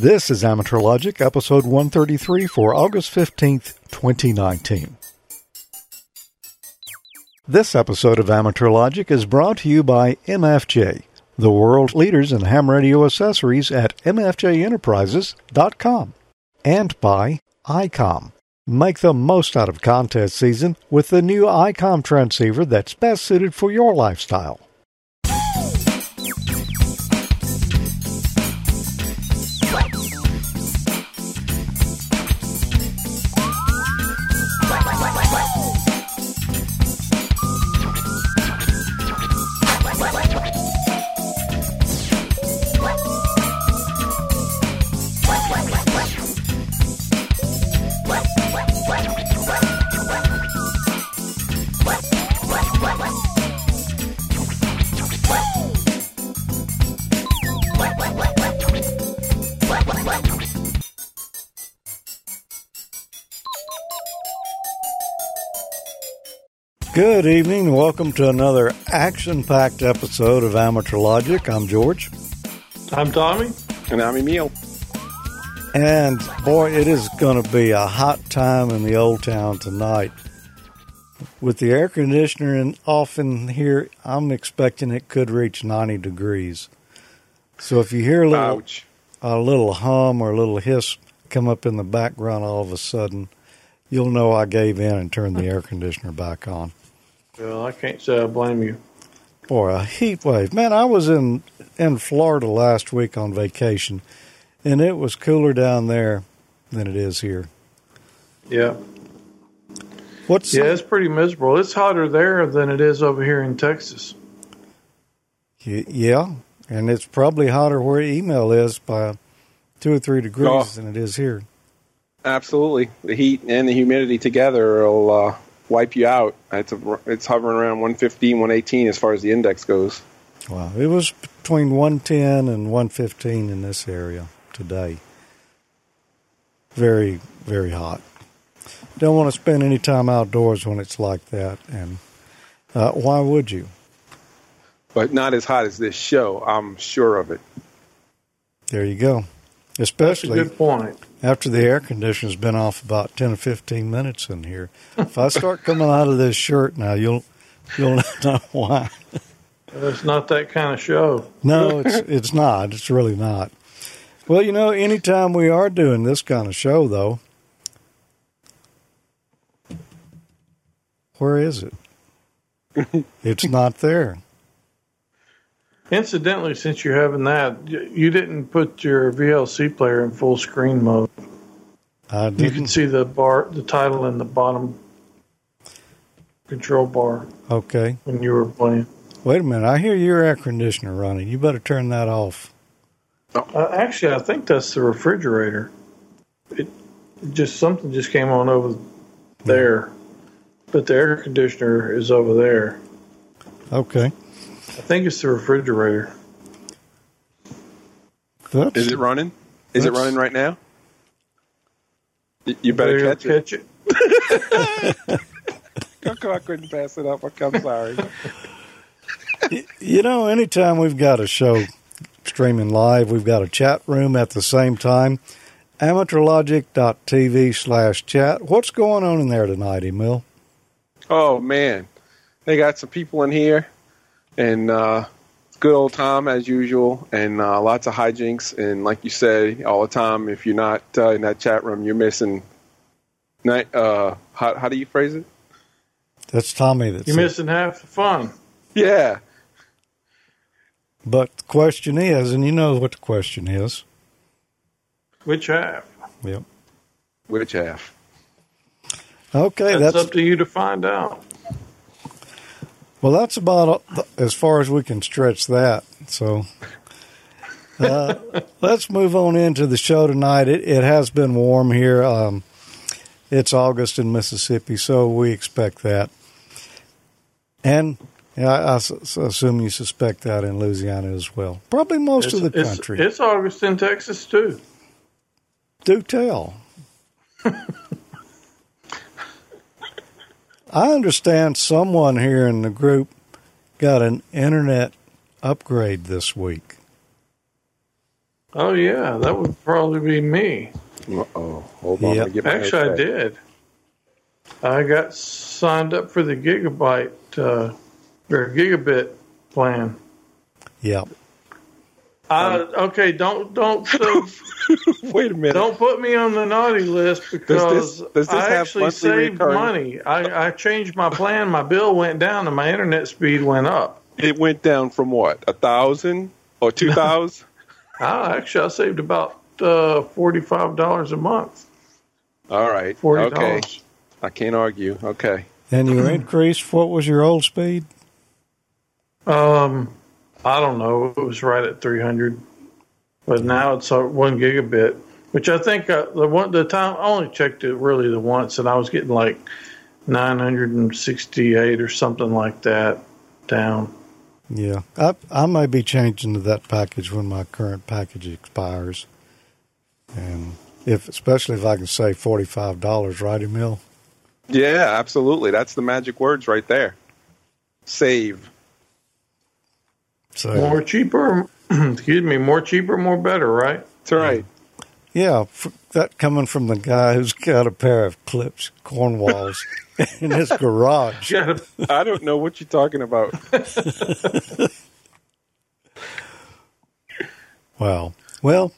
This is Amateur Logic, episode 133 for August 15th, 2019. This episode of Amateur Logic is brought to you by MFJ, the world leaders in ham radio accessories at MFJEnterprises.com, and by ICOM. Make the most out of contest season with the new ICOM transceiver that's best suited for your lifestyle. Good evening and welcome to another action packed episode of Amateur Logic. I'm George. I'm Tommy. And I'm Emil. And boy, it is going to be a hot time in the old town tonight. With the air conditioner in, off in here, I'm expecting it could reach 90 degrees. So if you hear a little, Ouch. a little hum or a little hiss come up in the background all of a sudden, you'll know I gave in and turned the air conditioner back on. Well, I can't say I blame you. Boy, a heat wave. Man, I was in in Florida last week on vacation, and it was cooler down there than it is here. Yeah. What's Yeah, it's pretty miserable. It's hotter there than it is over here in Texas. Yeah, and it's probably hotter where Emil is by two or three degrees Oh. than it is here. Absolutely. The heat and the humidity together will uh, wipe you out. It's, a, it's hovering around 115, 118 as far as the index goes. Wow, it was between one ten and one fifteen in this area today. Very, very hot. Don't want to spend any time outdoors when it's like that, and uh, why would you? But not as hot as this show, I'm sure of it. There you go. That's a Especially good point. after the air conditioner's been off about ten or fifteen minutes in here. If I start coming out of this shirt now, you'll you'll know why. It's not that kind of show. No, it's it's not. It's really not. Well, you know, anytime we are doing this kind of show, though, where is it? it's not there. Incidentally, since you're having that, you didn't put your VLC player in full screen mode. I You didn't. can see the bar, the title in the bottom control bar Okay. when you were playing. Wait a minute. I hear your air conditioner running. You better turn that off. Uh, actually, I think that's the refrigerator. It, it just something just came on over there, but the air conditioner is over there. Okay. I think it's the refrigerator. That's, Is it running? Is it running right now? Y- You better There, catch it. it. I couldn't pass it up. I'm sorry. You know, anytime we've got a show streaming live, we've got a chat room at the same time. Amateurlogic.tv slash chat. What's going on in there tonight, Emil? Oh man, they got some people in here, and uh, good old Tom as usual, and uh, lots of hijinks. And like you say all the time, if you're not uh, in that chat room, you're missing. Night. Uh, how, how do you phrase it? That's Tommy. That's You're it. missing half the fun. Yeah. But the question is, and you know what the question is. Which half? Yep. Which half? Okay, That's, that's, up to you to find out. Well. That's about as far as we can stretch that. So, uh, let's move on into the show tonight. It, it has been warm here. Um, it's August in Mississippi, so we expect that. And yeah, I, I assume you suspect that in Louisiana as well. Probably most of the it's, country. It's August in Texas too. Do tell. I understand someone here in the group got an internet upgrade this week. Oh yeah, that would probably be me. Uh-oh. Hold on. Yep. get my Actually, I did. I got signed up for the gigabyte uh, or gigabit plan. Yeah. Uh, okay, don't don't uh, Wait a minute. don't put me on the naughty list because does this I actually saved recurring? money. I, I changed my plan. My bill went down and my internet speed went up. It went down from what? A thousand or two thousand? I, actually, I saved about uh, forty five dollars a month. All right. Forty Okay. dollars. I can't argue. Okay. And you increased, what was your old speed? Um, I don't know. It was right at 300, but now it's uh, one gigabit, which I think uh, the one the time I only checked it really the once, and I was getting like 968 or something like that down. Yeah. I, I may be changing to that package when my current package expires. And if, especially if I can save $45, right, Emil? Yeah, absolutely. That's the magic words right there. Save. So, More cheaper, excuse me, more cheaper, more better, right? That's right. yeah, f- that coming from the guy who's got a pair of clips, Cornwalls, in his garage. Yeah, I don't know what you're talking about. Wow. Well,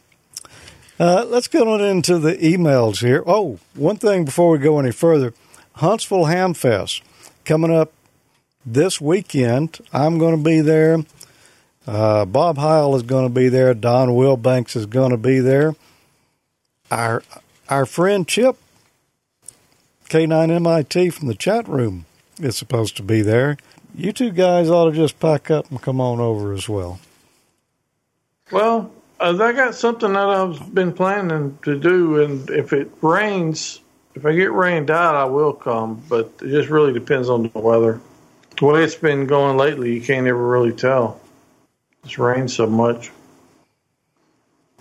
uh, let's get on into the emails here. Oh, one thing before we go any further Huntsville Ham Fest coming up this weekend. I'm going to be there. Uh, Bob Heil is going to be there. Don Wilbanks is going to be there. Our our friend Chip K9MIT from the chat room is supposed to be there. You two guys ought to just pack up and come on over as well. Well, I got something that I've been planning to do, and if it rains, if I get rained out, I will come. But it just really depends on the weather. The way it's been going lately, you can't ever really tell. It's rained so much,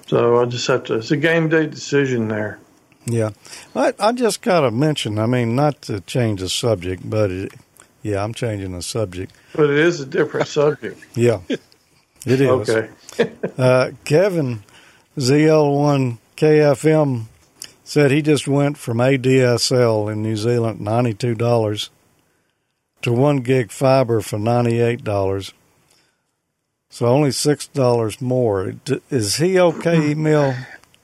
so I just have to. It's a game day decision there. Yeah, I, I just got to mention. I mean, not to change the subject, but it, yeah, I'm changing the subject. But it is a different subject. Yeah, it is. Okay. Uh, Kevin ZL1 KFM said he just went from ADSL in New Zealand ninety two dollars to one gig fiber for ninety eight dollars. So only six dollars more. Is he okay, hmm. Emil?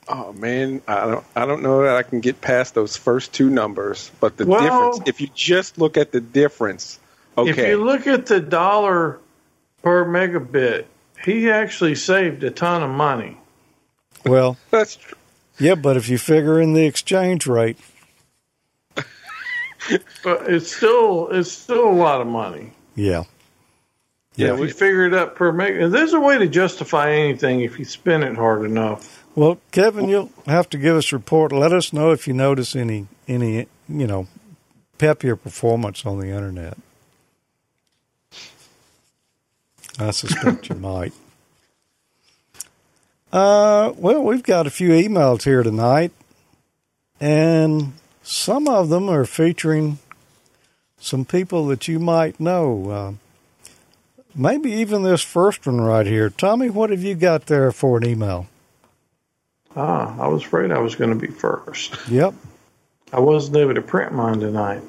Oh man, I don't I don't know that I can get past those first two numbers, but the Well- difference if you just look at the difference, okay. If you look at the dollar per megabit, he actually saved a ton of money. Well, That's true. yeah, but if you figure in the exchange rate, But it's still it's still a lot of money. yeah, Yeah, we- figure it up per meg, there's a way to justify anything if you spin it hard enough. Well, Kevin, you'll have to give us a report. Let us know if you notice any any you know peppier performance on the internet. I suspect you might. Uh, well, we've got a few emails here tonight, and some of them are featuring some people that you might know. Uh, maybe even this first one right here. Tommy, what have you got there for an email? Ah, I was afraid I was going to be first. Yep. I wasn't able to print mine tonight.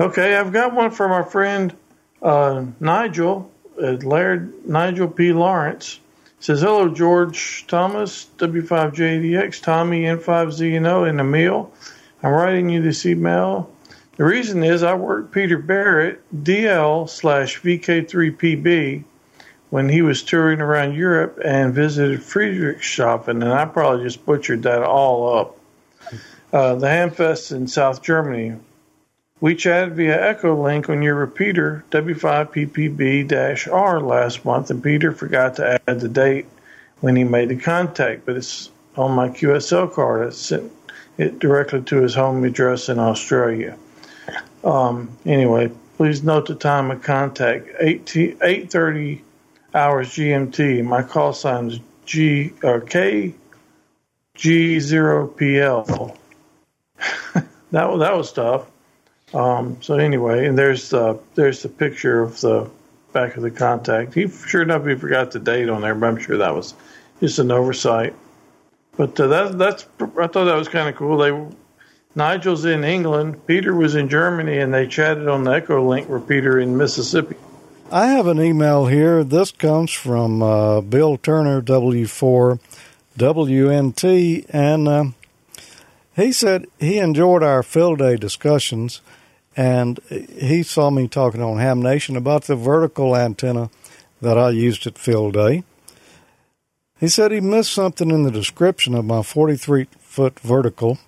Okay, I've got one from our friend uh, Nigel, uh, Laird Nigel P. Lawrence. Says, Hello, George Thomas, W5JDX, Tommy, N5ZNO, and Emil. I'm writing you this email. The reason is I worked Peter Barrett, DL slash VK3PB, when he was touring around Europe and visited Friedrichshafen, and I probably just butchered that all up uh, the Hamfest in South Germany. We chatted via Echo Link on your repeater W5PPB-R last month, and Peter forgot to add the date when he made the contact, but it's on my QSL card. I sent it directly to his home address in Australia. Um, anyway, please note the time of contact 8 8:30 hours GMT. My call sign is G or K G0PL. that that was tough. Um, so anyway, and there's the there's the picture of the back of the contact. He sure enough he forgot the date on there, but I'm sure that was just an oversight. But uh, that that's I thought that was kind of cool. They Nigel's in England, Peter was in Germany, and they chatted on the Echolink with Peter in Mississippi. I have an email here. This comes from uh, Bill Turner, W4 WNT, and uh, he said he enjoyed our field day discussions, and he saw me talking on Ham Nation about the vertical antenna that I used at field day. He said he missed something in the description of my 43 foot vertical.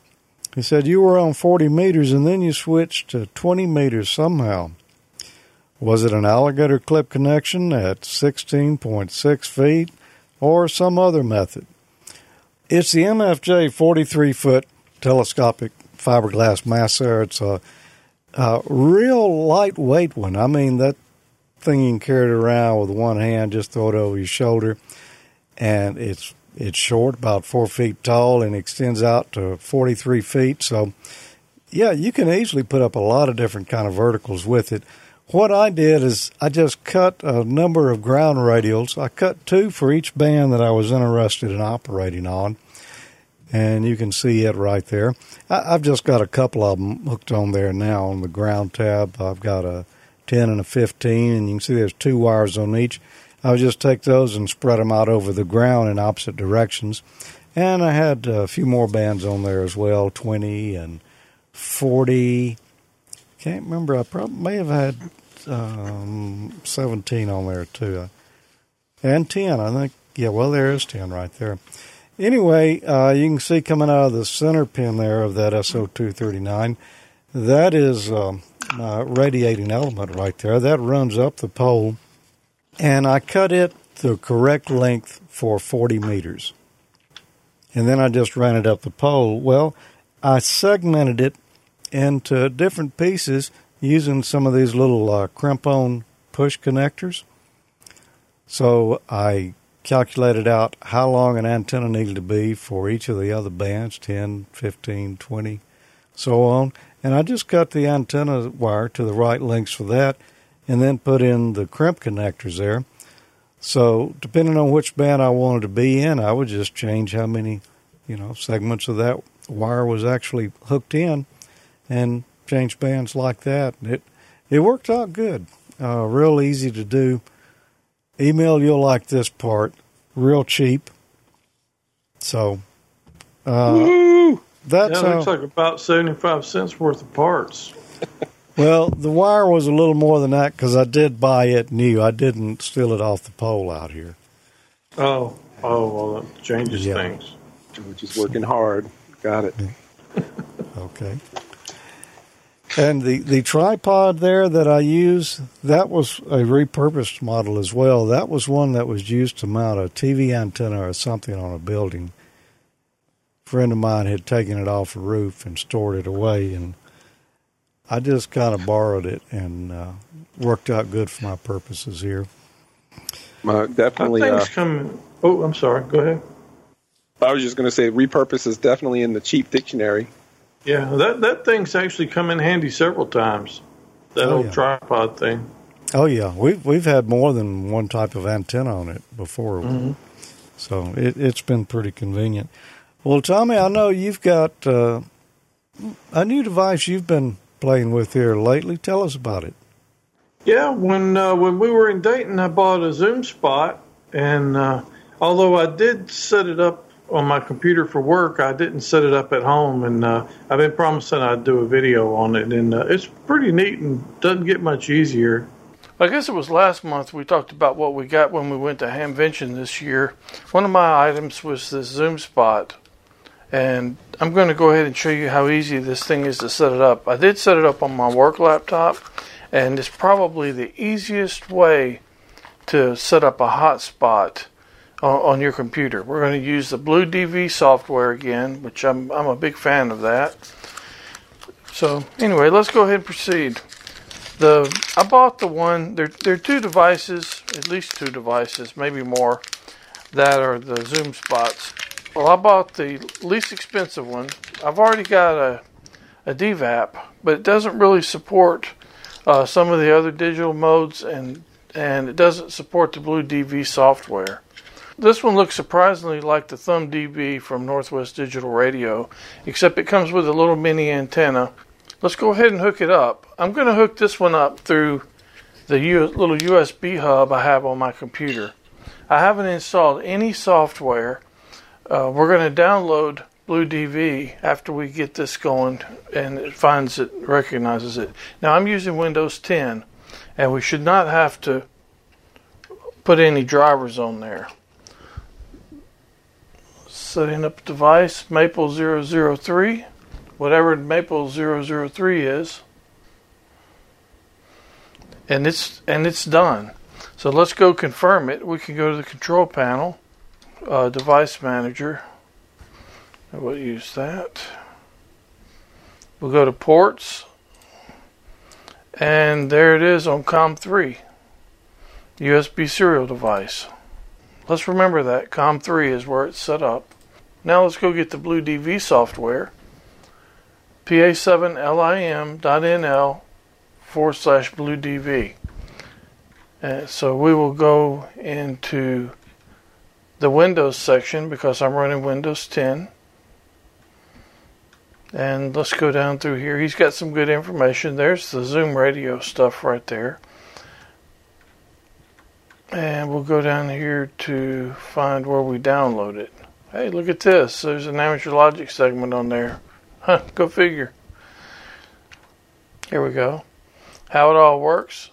He said you were on 40 meters and then you switched to 20 meters somehow. Was it an alligator clip connection at 16.6 feet or some other method? It's the MFJ 43 foot telescopic fiberglass masser. It's a, a real lightweight one. I mean, that thing you can carry it around with one hand, just throw it over your shoulder. And it's it's short, about four feet tall, and extends out to 43 feet. So, yeah, you can easily put up a lot of different kind of verticals with it. What I did is I just cut a number of ground radials. I cut two for each band that I was interested in operating on, and you can see it right there. I, have just got a couple of them hooked on there now on the ground tab. I've got a 10 and a 15, and you can see there's two wires on each. I would just take those and spread them out over the ground in opposite directions. And I had a few more bands on there as well 20 and 40. Can't remember. I probably may have had um, 17 on there too. And 10, I think. Yeah, well, there is 10 right there. Anyway, uh, you can see coming out of the center pin there of that SO239, that is um, a radiating element right there. That runs up the pole and I cut it the correct length for 40 meters. And then I just ran it up the pole. Well, I segmented it into different pieces using some of these little uh, crimp-on push connectors. So I calculated out how long an antenna needed to be for each of the other bands 10, 15, 20, so on. And I just cut the antenna wire to the right lengths for that and then put in the crimp connectors there. So depending on which band I wanted to be in, I would just change how many, you know, segments of that wire was actually hooked in, and change bands like that. It it worked out good, uh, real easy to do. Emil you'll like this part, real cheap. So, uh, that's yeah, looks like about seventy five cents worth of parts. Well, the wire was a little more than that because I did buy it new. I didn't steal it off the pole out here. Oh, oh, well, that changes yeah. things. We're just working hard. Got it. okay. And the, the tripod there that I use, that was a repurposed model as well. That was one that was used to mount a TV antenna or something on a building. A friend of mine had taken it off a roof and stored it away, and I just kind of borrowed it and uh, worked out good for my purposes here. Uh, definitely. Uh, come. Oh, I'm sorry. Go ahead. I was just going to say repurpose is definitely in the cheap dictionary. Yeah, that that thing's actually come in handy several times. That oh, old yeah. tripod thing. Oh yeah, we've we've had more than one type of antenna on it before, mm-hmm. so it, has been pretty convenient. Well, Tommy, I know you've got uh, a new device you've been playing with here lately. Tell us about it. Yeah, when uh, when we were in Dayton, I bought a Zoom Spot, and uh, although I did set it up on my computer for work, I didn't set it up at home, and uh, I've been promising I'd do a video on it, and uh, it's pretty neat and doesn't get much easier. I guess it was last month we talked about what we got when we went to Hamvention this year. One of my items was this Zoom Spot, and I'm going to go ahead and show you how easy this thing is to set it up. I did set it up on my work laptop, and it's probably the easiest way to set up a hotspot on, on your computer. We're going to use the Blue DV software again, which I'm, I'm a big fan of that. So anyway, let's go ahead and proceed. The I bought the one. There there are two devices, at least two devices, maybe more, that are the Zoom spots well, I bought the least expensive one. I've already got a, a DVAP, but it doesn't really support uh, some of the other digital modes, and and it doesn't support the Blue DV software. This one looks surprisingly like the Thumb DV from Northwest Digital Radio, except it comes with a little mini antenna. Let's go ahead and hook it up. I'm going to hook this one up through the U- little USB hub I have on my computer. I haven't installed any software. Uh, we're going to download Blue DV after we get this going and it finds it, recognizes it. Now I'm using Windows 10 and we should not have to put any drivers on there. Setting up device Maple 003, whatever Maple 003 is. And it's and it's done. So let's go confirm it. We can go to the control panel, uh, device manager. We'll use that. We'll go to ports, and there it is on COM3, USB serial device. Let's remember that COM3 is where it's set up. Now let's go get the Blue DV software. PA7LIM.NL forward slash Blue DV. And so we will go into the Windows section because I'm running Windows 10. And let's go down through here. He's got some good information. There's the Zoom radio stuff right there. And we'll go down here to find where we download it. Hey, look at this. There's an amateur logic segment on there. Huh, go figure. Here we go. How it all works.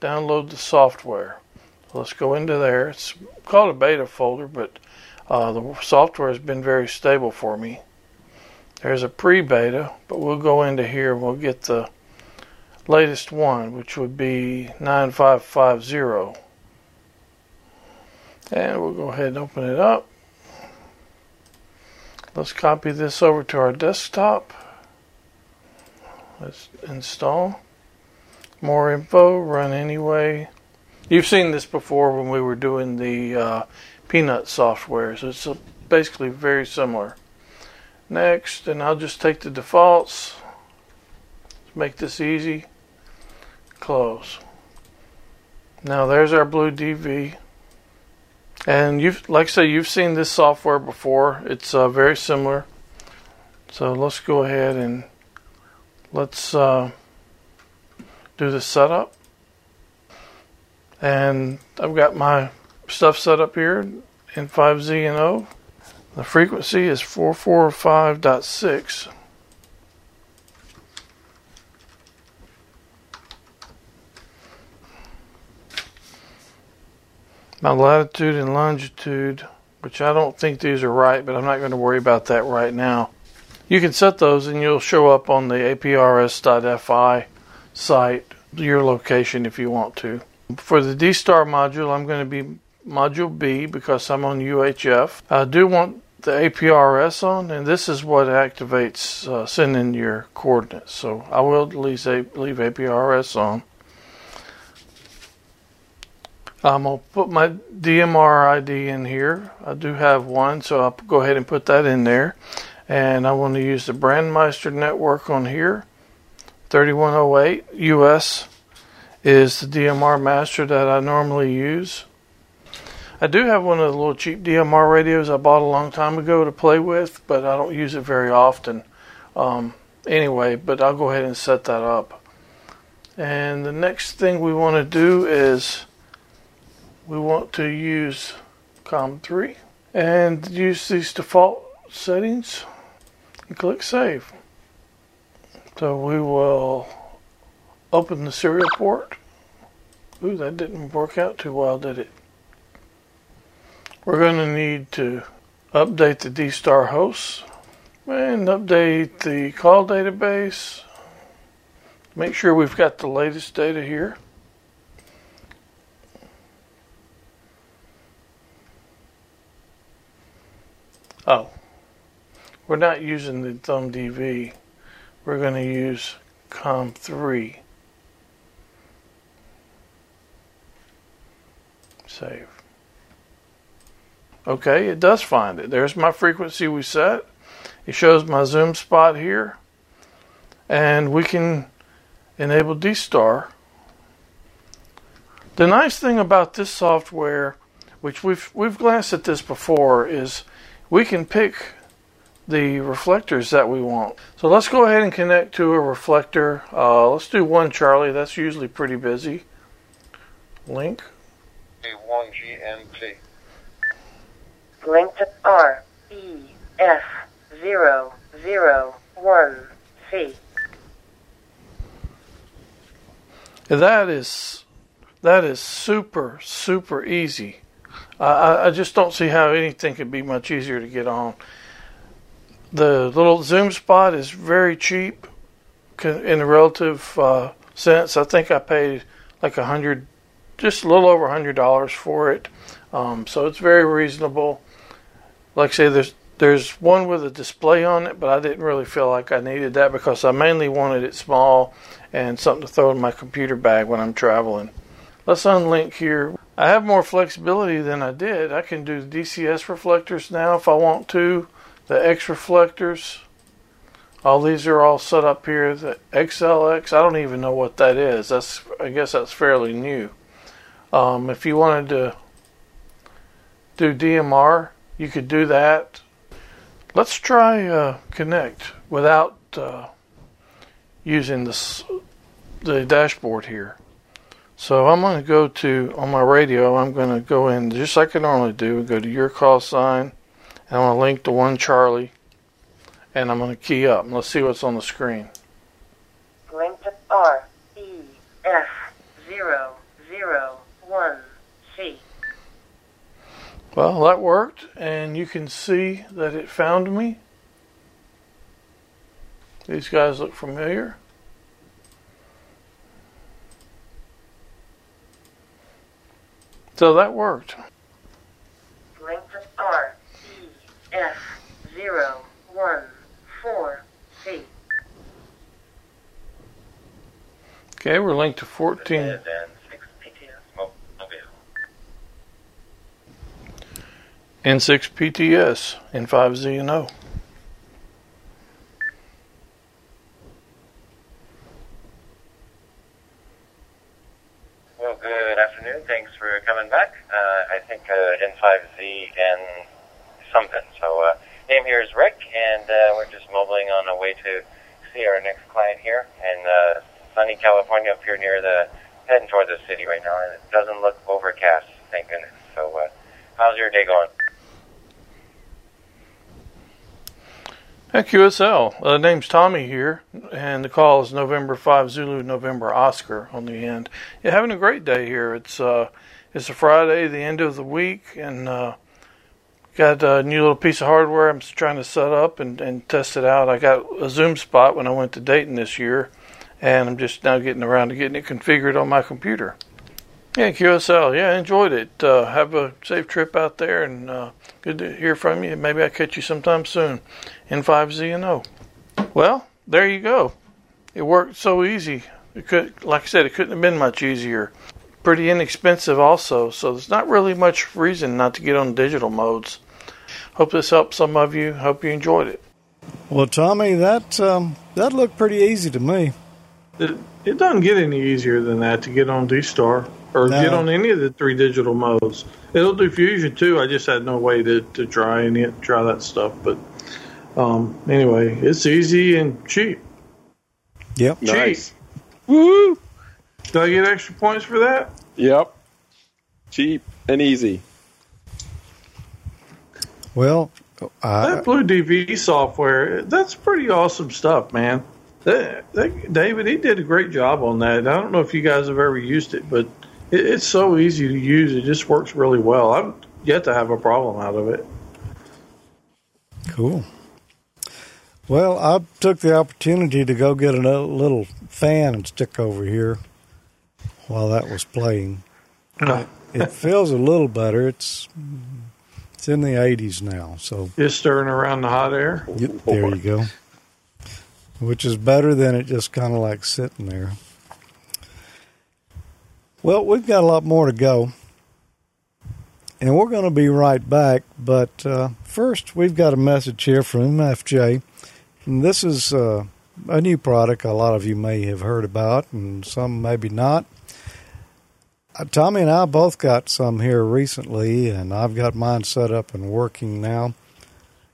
Download the software. Let's go into there. It's called a beta folder, but uh, the software has been very stable for me. There's a pre-beta, but we'll go into here and we'll get the latest one, which would be 9550. And we'll go ahead and open it up. Let's copy this over to our desktop. Let's install. More info, run anyway. You've seen this before when we were doing the uh, Peanut software, so it's basically very similar. Next, and I'll just take the defaults. Let's make this easy. Close. Now there's our Blue DV. And you've, like I say, you've seen this software before. It's uh, very similar. So let's go ahead and let's uh, do the setup. And I've got my stuff set up here N5ZNO. The frequency is 445.6. my latitude and longitude, which I don't think these are right, but I'm not going to worry about that right now. You can set those and you'll show up on the aprs.fi site, your location if you want to. For the D-Star module, I'm going to be module B because I'm on UHF. I do want the APRS on, and this is what activates uh, sending your coordinates. So I will leave, leave APRS on. I'm going to put my DMR ID in here. I do have one, so I'll go ahead and put that in there. And I want to use the Brandmeister network on here. 3108 US is the DMR master that I normally use. I do have one of the little cheap DMR radios I bought a long time ago to play with, but I don't use it very often. Um, anyway, but I'll go ahead and set that up. And the next thing we want to do is we want to use COM3 and use these default settings and click save. So we will open the serial port. Ooh, that didn't work out too well, did it? We're going to need to update the D-Star hosts and update the call database. Make sure we've got the latest data here. Oh, we're not using the thumb DV. We're going to use COM3. Save. Okay, it does find it. There's my frequency we set. It shows my zoom spot here. And we can enable D-Star. The nice thing about this software which we've we've glanced at this before, is we can pick the reflectors that we want. So let's go ahead and connect to a reflector. Uh, let's do one Charlie. That's usually pretty busy. Link. One GMT. Linked to R E F zero zero one C. That is that is super super easy. I, I just don't see how anything could be much easier to get on. The little zoom spot is very cheap in a relative uh, sense. I think I paid like a hundred, just a little over a hundred dollars for it. Um, so it's very reasonable. Like I say, there's there's one with a display on it, but I didn't really feel like I needed that because I mainly wanted it small and something to throw in my computer bag when I'm traveling. Let's unlink here. I have more flexibility than I did. I can do DCS reflectors now if I want to, the X reflectors. All these are all set up here. The XLX, I don't even know what that is. That's I guess that's fairly new. Um, if you wanted to do DMR, you could do that. Let's try uh, Connect without uh, using this, the dashboard here. So I'm going to go to, on my radio, I'm going to go in just like I normally do, go to your call sign, and I'm going to link to one Charlie, and I'm going to key up. Let's see what's on the screen. Link to R E F 0 Well, that worked, and you can see that it found me. These guys look familiar. So that worked. Link to R E F zero one four C. Okay, we're linked to 14. And 6 PTS mobile. N6 PTS N5ZNO. Well, good afternoon. Thanks for coming back. Uh, I think uh, N5Z and something. So, uh, name here is Rick, and uh, we're just mobiling on our way to see our next client here in uh, sunny California up here near the heading toward the city right now. And it doesn't look overcast, thank goodness. So, uh, how's your day going? At QSL, uh, name's Tommy here, and the call is November 5 Zulu November Oscar on the end. You're having a great day here. It's uh, it's a Friday, the end of the week, and uh, got a new little piece of hardware I'm trying to set up and, and test it out. I got a Zoom spot when I went to Dayton this year, and I'm just now getting around to getting it configured on my computer. Yeah, QSL. Yeah, enjoyed it. Uh, have a safe trip out there, and uh, good to hear from you. Maybe I'll catch you sometime soon. N5ZNO. Well, there you go. It worked so easy. It could, like I said, it couldn't have been much easier. Pretty inexpensive, also. So there's not really much reason not to get on digital modes. Hope this helped some of you. Hope you enjoyed it. Well, Tommy, that um, that looked pretty easy to me. It, it doesn't get any easier than that to get on D-Star or No. get on any of the three digital modes. It'll do Fusion too. I just had no way to, to try any try that stuff. But um, anyway, it's easy and cheap. Yep. Nice. Woo! Do I get extra points for that? Yep. Cheap and easy. Well, I, that Blue DV software, that's pretty awesome stuff, man. That, that, David, he did a great job on that. I don't know if you guys have ever used it, but it, it's so easy to use. It just works really well. I've yet to have a problem out of it. Cool. Well, I took the opportunity to go get a little fan and stick over here while that was playing. It feels a little better. It's it's in the 80s now, so it's stirring around the hot air. there you go. Which is better than it just kind of like sitting there. Well, we've got a lot more to go. And we're going to be right back. But uh, first, we've got a message here from MFJ. And this is uh, a new product a lot of you may have heard about, and some maybe not. Uh, Tommy and I both got some here recently, and I've got mine set up and working now.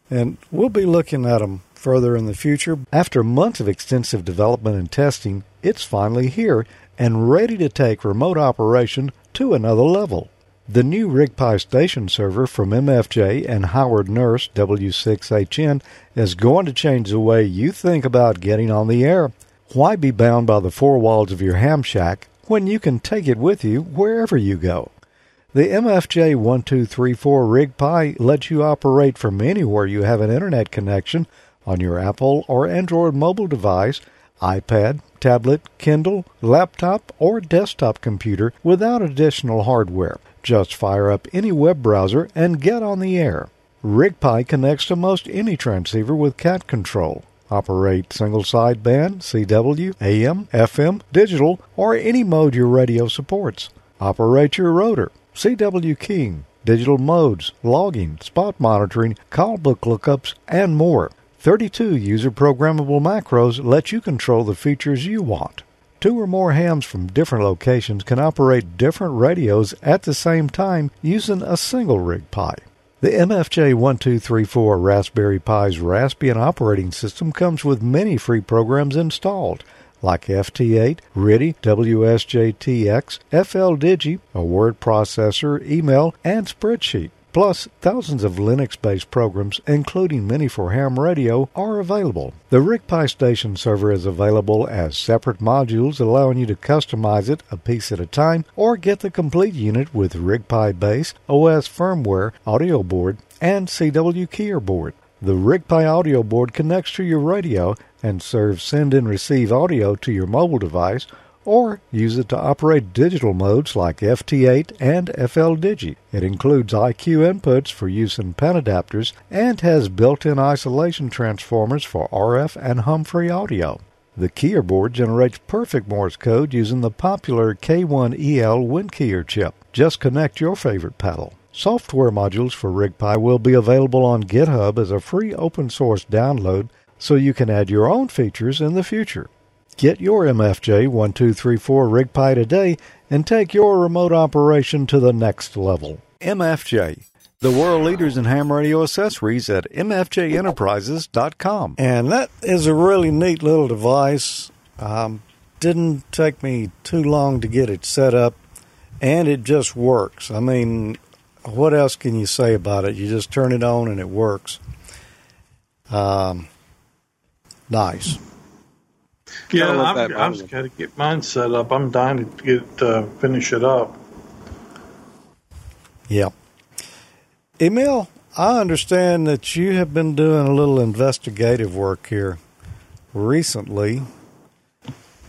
And we'll be looking at them further in the future. After months of extensive development and testing, it's finally here and ready to take remote operation to another level. The new RigPi station server from MFJ and Howard Nurse W6HN is going to change the way you think about getting on the air. Why be bound by the four walls of your ham shack when you can take it with you wherever you go? The MFJ 1234 RigPi lets you operate from anywhere you have an internet connection on your Apple or Android mobile device, iPad, tablet, Kindle, laptop, or desktop computer without additional hardware. Just fire up any web browser and get on the air. RigPi connects to most any transceiver with cat control. Operate single sideband, CW, AM, FM, digital, or any mode your radio supports. Operate your rotor, CW keying, digital modes, logging, spot monitoring, call book lookups, and more. 32 user programmable macros let you control the features you want. Two or more hams from different locations can operate different radios at the same time using a single rig RigPi. The MFJ 1234 Raspberry Pi's Raspbian operating system comes with many free programs installed, like FT8, RTTY, WSJTX, FLDigi, a word processor, email, and spreadsheet. Plus, thousands of Linux based programs, including many for ham radio, are available. The RigPi station server is available as separate modules, allowing you to customize it a piece at a time, or get the complete unit with RigPi base, OS firmware, audio board, and CW keyer board. The RigPi audio board connects to your radio and serves send and receive audio to your mobile device or use it to operate digital modes like FT8 and FLDigi. It includes IQ inputs for use in panadapters and has built-in isolation transformers for RF and hum-free audio. The keyer board generates perfect Morse code using the popular K1EL WinKeyer chip. Just connect your favorite paddle. Software modules for RigPi will be available on GitHub as a free open source download so you can add your own features in the future. Get your MFJ 1234 RigPi today and take your remote operation to the next level. MFJ, the world leaders in ham radio accessories at mfjenterprises.com. And that is a really neat little device. Um, didn't take me too long to get it set up, and it just works. I mean, what else can you say about it? You just turn it on and it works. Um, nice. Yeah, I've, that I've bother got to get mine set up. I'm dying to get uh, finish it up. Yeah. Emil, I understand that you have been doing a little investigative work here recently,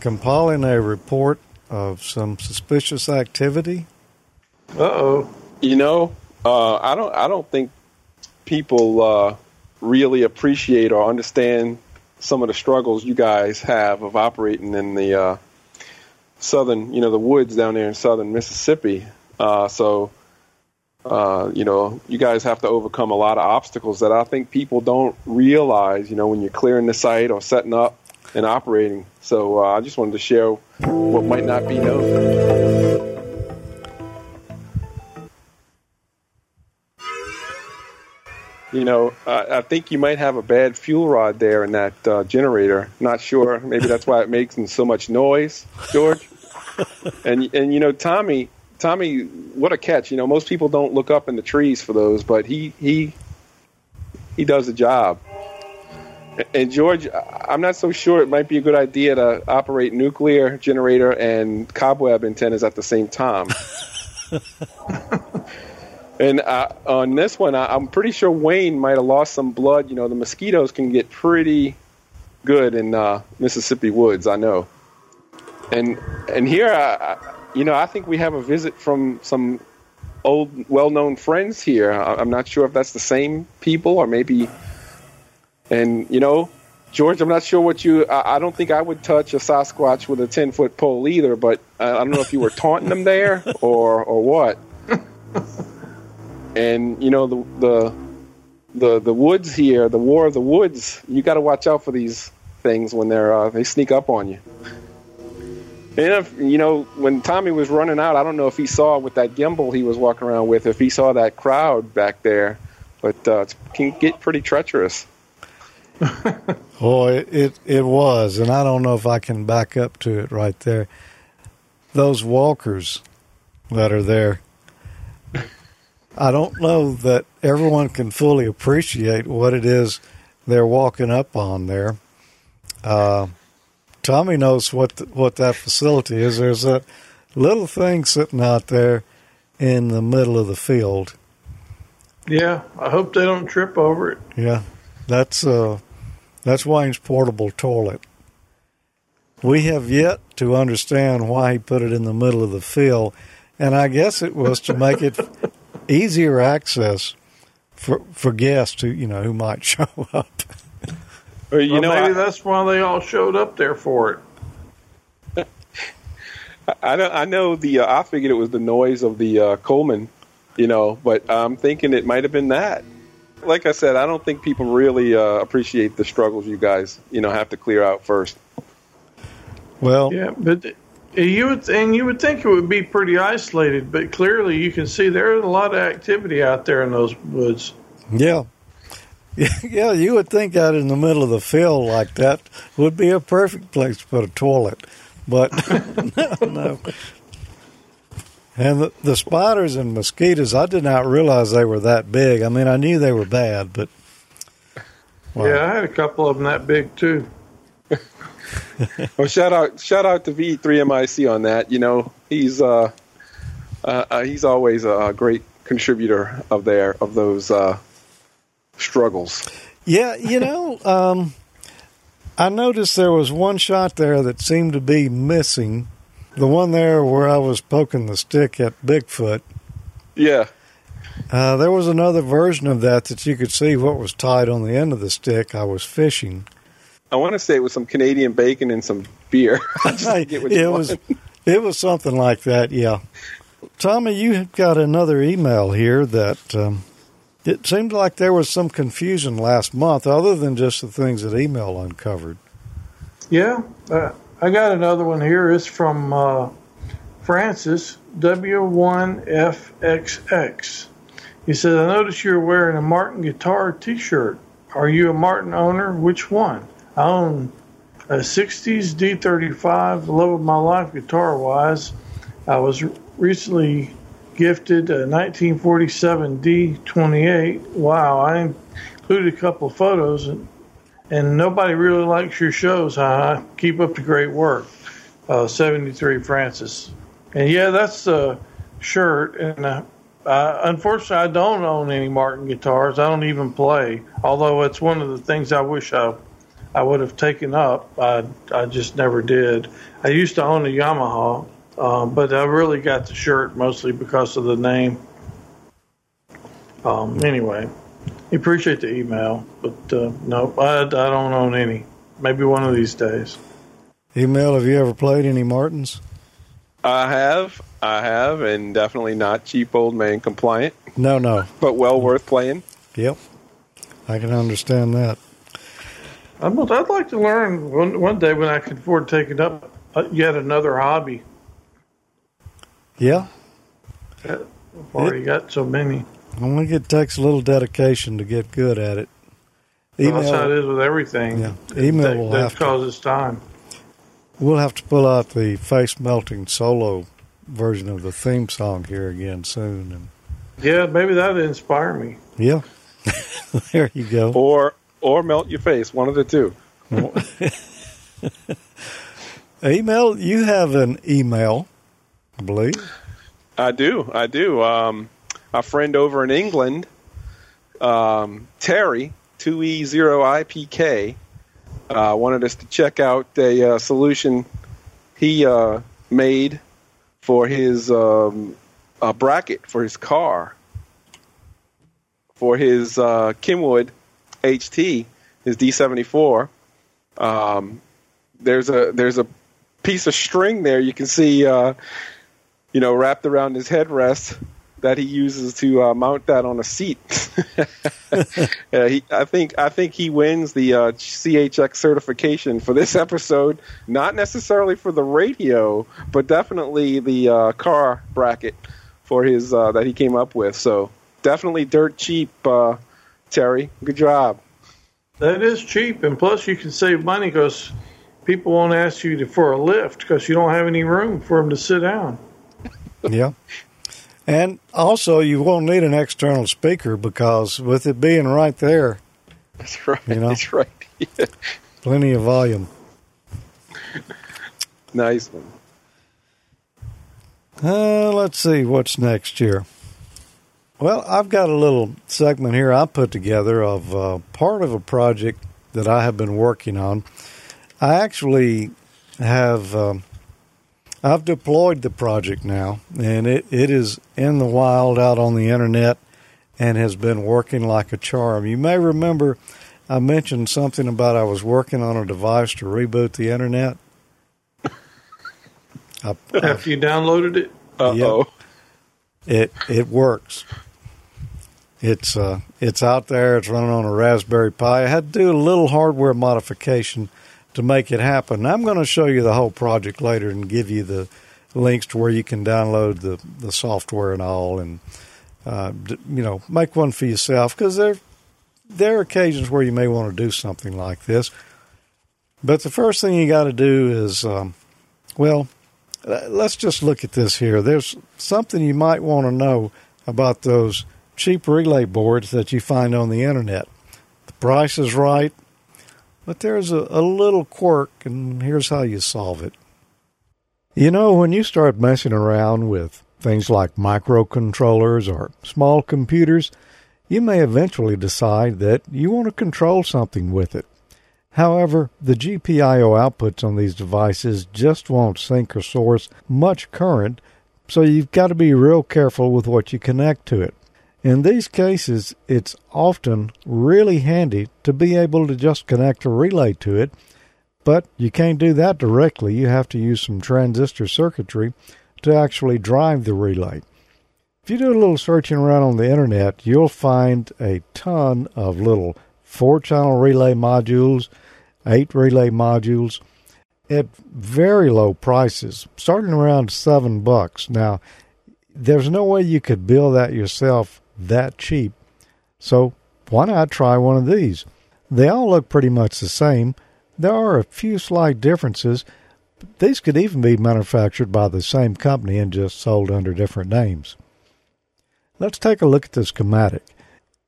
compiling a report of some suspicious activity. Uh oh. You know, uh, I don't. I don't think people uh, really appreciate or understand some of the struggles you guys have of operating in the uh, southern, you know, the woods down there in southern Mississippi. Uh, so, uh, you know, you guys have to overcome a lot of obstacles that I think people don't realize. You know, when you're clearing the site or setting up and operating. So, uh, I just wanted to share what might not be known. You know, uh, I think you might have a bad fuel rod there in that uh, generator. Not sure. Maybe that's why it makes so much noise, George. and and you know, Tommy, Tommy, what a catch! You know, most people don't look up in the trees for those, but he he he does the job. And George, I'm not so sure it might be a good idea to operate nuclear generator and cobweb antennas at the same time. And on this one, I, I'm pretty sure Wayne might have lost some blood. You know, the mosquitoes can get pretty good in uh, Mississippi woods. I know. And and here, I, I- you know, I think we have a visit from some old, well-known friends here. I, I'm not sure if that's the same people or maybe. And you know, George, I'm not sure what you. I, I don't think I would touch a Sasquatch with a 10-foot pole either. But uh, I don't know if you were taunting them there or or what and you know the the the the woods here, the war of the woods. You got to watch out for these things when they're uh, they sneak up on you. And if, you know, when Tommy was running out, I don't know if he saw with that gimbal he was walking around with, if he saw that crowd back there, but uh, it can get pretty treacherous. Oh, it, it it was, and I don't know if I can back up to it right there. Those walkers that are there, I don't know that everyone can fully appreciate what it is they're walking up on there. Uh, Tommy knows what the, what that facility is. There's that little thing sitting out there in the middle of the field. Yeah, I hope they don't trip over it. Yeah, that's uh, that's Wayne's portable toilet. We have yet to understand why he put it in the middle of the field, and I guess it was to make it easier access for for guests who you know who might show up. Or, you Well, know, maybe I, that's why they all showed up there for it. I know, I know the. Uh, I figured it was the noise of the uh, Coleman, you know, but I'm thinking it might have been that. Like I said, I don't think people really uh, appreciate the struggles you guys, you know, have to clear out first. Well, Yeah, but you would and you would think it would be pretty isolated, but clearly you can see there's a lot of activity out there in those woods. yeah. Yeah, you would think out in the middle of the field like that would be a perfect place to put a toilet, but no, no. And the, the spiders and mosquitoes, I did not realize they were that big. I mean, I knew they were bad, but wow. Yeah, I had a couple of them that big too. Well, shout out, shout out to VE3MIC on that. You know, he's uh, uh, uh, he's always a great contributor of their of those uh, struggles. Yeah, you know, um, I noticed there was one shot there that seemed to be missing. The one there where I was poking the stick at Bigfoot. Yeah, Uh, there was another version of that that you could see what was tied on the end of the stick. I was fishing. I want to say it was some Canadian bacon and some beer. I just it one. was, it was something like that. Yeah, Tommy, you have got another email here that um, it seemed like there was some confusion last month, other than just the things that email uncovered. Yeah, uh, I got another one here. It's from uh, Francis W1FXX. He says, I noticed you're wearing a Martin guitar T-shirt. Are you a Martin owner? Which one? I own a 60s D35, the love of my life guitar-wise. I was recently gifted a 1947 D28. Wow, I included a couple of photos and and nobody really likes your shows, huh? Keep up the great work. Uh, 73 Francis. And yeah, that's the shirt. And uh, unfortunately, I don't own any Martin guitars. I don't even play. Although it's one of the things I wish I I would have taken up. I I just never did. I used to own a Yamaha, um, but I really got the shirt mostly because of the name. Um, anyway, I appreciate the email, but uh, no, I, I don't own any. Maybe one of these days. Emil, have you ever played any Martins? I have, I have, and definitely not cheap old man compliant, No, no. but well worth playing. Yep. I can understand that. I'd, I'd like to learn one, one day when I can afford taking up uh, yet another hobby. Yeah. I've already got so many. I think it takes a little dedication to get good at it. Well, that's how it is with everything. Yeah. Emil that, will that have to- time. we'll have to pull out the face melting solo version of the theme song here again soon. And Yeah, maybe that'd inspire me. yeah, there you go. Or or melt your face, one of the two. Emil, you have an email, I believe. I do, I do. Um, a friend over in England, um, Terry, two E zero I P K, uh, wanted us to check out a uh, solution he uh, made for his um, a bracket for his car for his uh, Kenwood HT, his D74. Um, there's a there's a piece of string there you can see, uh, you know, wrapped around his headrest, that he uses to uh, mount that on a seat. yeah, he, I think I think he wins the uh, CHX certification for this episode. Not necessarily for the radio, but definitely the uh, car bracket for his uh, that he came up with. So definitely dirt cheap, uh, Terry. Good job. That is cheap, and plus you can save money because people won't ask you to, for a lift because you don't have any room for them to sit down. yeah. And also, you won't need an external speaker because with it being right there, That's right. You know? That's right. Yeah. plenty of volume. Nice one. Uh, let's see what's next here. Well, I've got a little segment here I put together of uh, part of a project that I have been working on. I actually have um, I've deployed the project now, and it, it is in the wild out on the internet and has been working like a charm. You may remember I mentioned something about I was working on a device to reboot the internet. I, After you downloaded it, Uh oh. it it works. It's uh it's out there. It's running on a Raspberry Pi. I had to do a little hardware modification to make it happen. I'm going to show you the whole project later and give you the links to where you can download the the software and all, and uh, you know make one for yourself because there there are occasions where you may want to do something like this. But the first thing you got to do is, um, well, let's just look at this here. There's something you might want to know about those cheap relay boards that you find on the internet. The price is right, but there's a, a little quirk, and here's how you solve it. You know, when you start messing around with things like microcontrollers or small computers, you may eventually decide that you want to control something with it. However, the GPIO outputs on these devices just won't sink or source much current, so you've got to be real careful with what you connect to it. In these cases, it's often really handy to be able to just connect a relay to it, but you can't do that directly. You have to use some transistor circuitry to actually drive the relay. If you do a little searching around on the internet, you'll find a ton of little four channel relay modules, eight relay modules at very low prices, starting around seven bucks. Now, there's no way you could build that yourself that cheap. So why not try one of these? They all look pretty much the same. There are a few slight differences. These could even be manufactured by the same company and just sold under different names. Let's take a look at the schematic.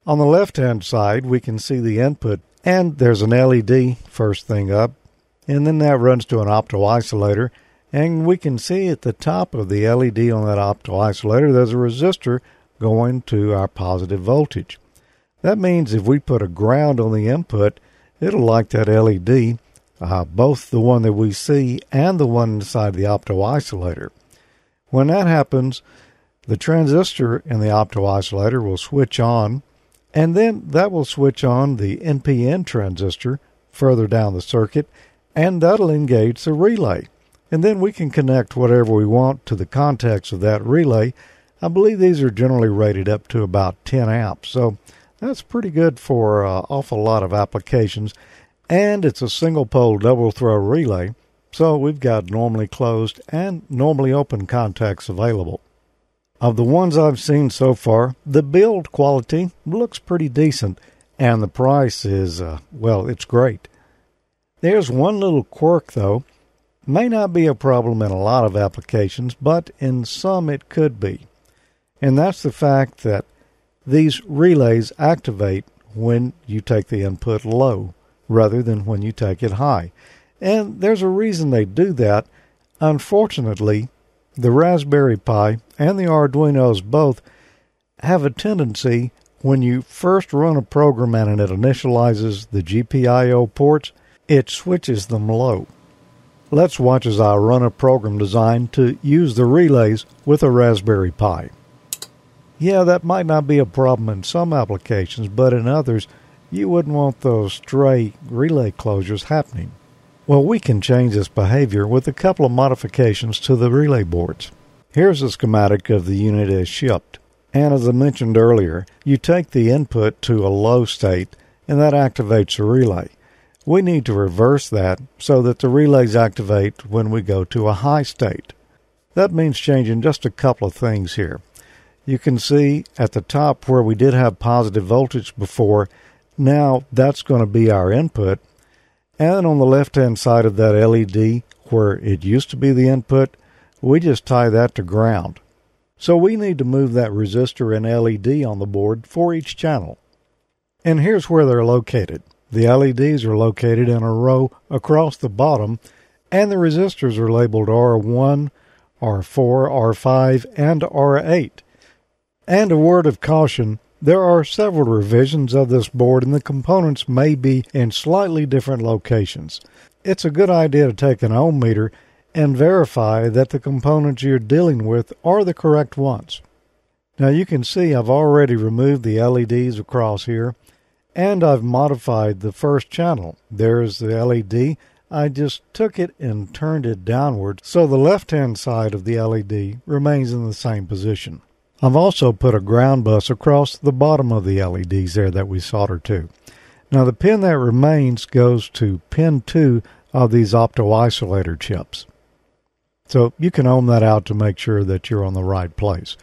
On the left hand side, we can see the input, and there's an LED first thing up, and then that runs to an opto-isolator, and we can see at the top of the LED on that opto-isolator, there's a resistor going to our positive voltage. That means if we put a ground on the input, it'll light that LED, uh, both the one that we see and the one inside the opto-isolator. When that happens, the transistor in the opto-isolator will switch on, and then that will switch on the NPN transistor further down the circuit, and that'll engage the relay. And then we can connect whatever we want to the contacts of that relay. I believe these are generally rated up to about 10 amps, so that's pretty good for an awful lot of applications. And it's a single pole double throw relay, so we've got normally closed and normally open contacts available. Of the ones I've seen so far, the build quality looks pretty decent, and the price is, uh, well, it's great. There's one little quirk, though. May not be a problem in a lot of applications, but in some it could be. And that's the fact that these relays activate when you take the input low rather than when you take it high. And there's a reason they do that. Unfortunately, the Raspberry Pi and the Arduinos both have a tendency when you first run a program and it initializes the GPIO ports, it switches them low. Let's watch as I run a program designed to use the relays with a Raspberry Pi. Yeah, that might not be a problem in some applications, but in others, you wouldn't want those stray relay closures happening. Well, we can change this behavior with a couple of modifications to the relay boards. Here's a schematic of the unit as shipped. And as I mentioned earlier, you take the input to a low state and that activates the relay. We need to reverse that so that the relays activate when we go to a high state. That means changing just a couple of things here. You can see at the top where we did have positive voltage before, now that's going to be our input. And on the left hand side of that LED, where it used to be the input, we just tie that to ground. So we need to move that resistor and LED on the board for each channel. And here's where they're located. The LEDs are located in a row across the bottom, and the resistors are labeled R1, R4, R5, and R8. And a word of caution there are several revisions of this board, and the components may be in slightly different locations. It's a good idea to take an ohm meter and verify that the components you're dealing with are the correct ones. Now you can see I've already removed the LEDs across here and I've modified the first channel. There's the LED. I just took it and turned it downward so the left hand side of the LED remains in the same position. I've also put a ground bus across the bottom of the LEDs there that we soldered to. Now the pin that remains goes to pin 2 of these opto-isolator chips. So you can ohm that out to make sure that you're on the right place.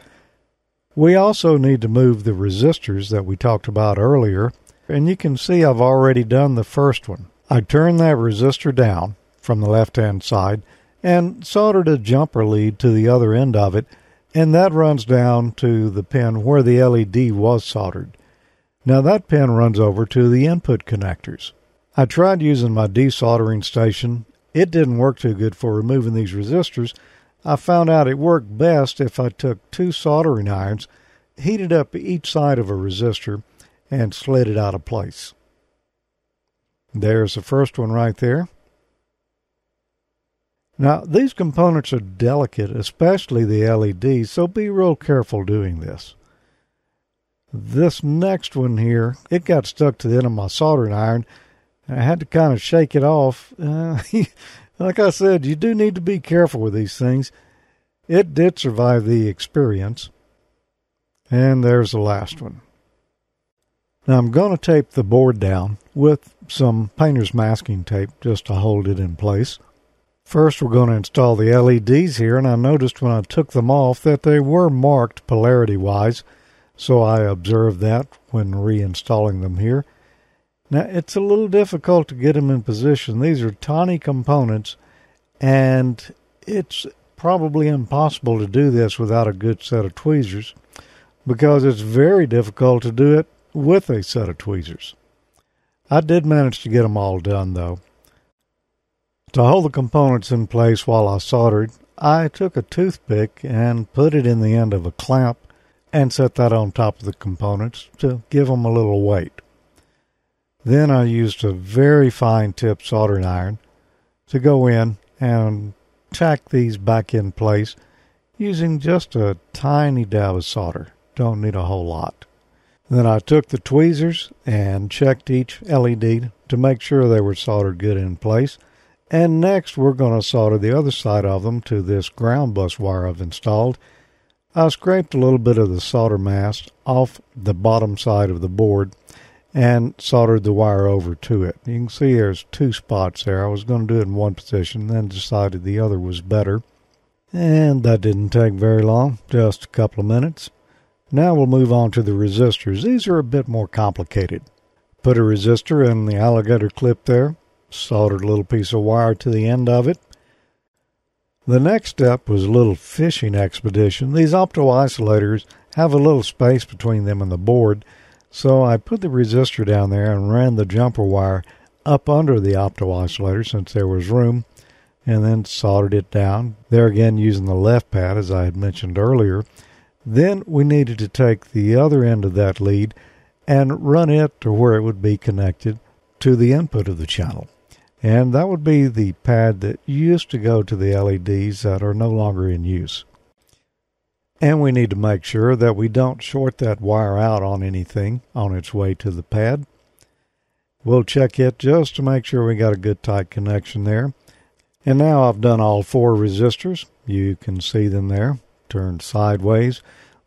We also need to move the resistors that we talked about earlier, and you can see I've already done the first one. I turned that resistor down from the left hand side and soldered a jumper lead to the other end of it, and that runs down to the pin where the LED was soldered. Now that pin runs over to the input connectors. I tried using my desoldering station it didn't work too good for removing these resistors. I found out it worked best if I took two soldering irons, heated up each side of a resistor, and slid it out of place. There's the first one right there. Now, these components are delicate, especially the LEDs, so be real careful doing this. This next one here, it got stuck to the end of my soldering iron, I had to kind of shake it off. Uh, like I said, you do need to be careful with these things. It did survive the experience. And there's the last one. Now I'm going to tape the board down with some painter's masking tape just to hold it in place. First, we're going to install the LEDs here, and I noticed when I took them off that they were marked polarity wise, so I observed that when reinstalling them here. Now, it's a little difficult to get them in position. These are tiny components, and it's probably impossible to do this without a good set of tweezers because it's very difficult to do it with a set of tweezers. I did manage to get them all done, though. To hold the components in place while I soldered, I took a toothpick and put it in the end of a clamp and set that on top of the components to give them a little weight. Then I used a very fine tip soldering iron to go in and tack these back in place using just a tiny dab of solder. Don't need a whole lot. Then I took the tweezers and checked each LED to make sure they were soldered good in place. And next we're going to solder the other side of them to this ground bus wire I've installed. I scraped a little bit of the solder mask off the bottom side of the board and soldered the wire over to it. You can see there's two spots there. I was going to do it in one position, then decided the other was better. And that didn't take very long, just a couple of minutes. Now we'll move on to the resistors. These are a bit more complicated. Put a resistor in the alligator clip there, soldered a little piece of wire to the end of it. The next step was a little fishing expedition. These opto isolators have a little space between them and the board, so I put the resistor down there and ran the jumper wire up under the opto isolator since there was room and then soldered it down. There again using the left pad as I had mentioned earlier. Then we needed to take the other end of that lead and run it to where it would be connected to the input of the channel. And that would be the pad that used to go to the LEDs that are no longer in use. And we need to make sure that we don't short that wire out on anything on its way to the pad. We'll check it just to make sure we got a good tight connection there. And now I've done all four resistors. You can see them there, turned sideways.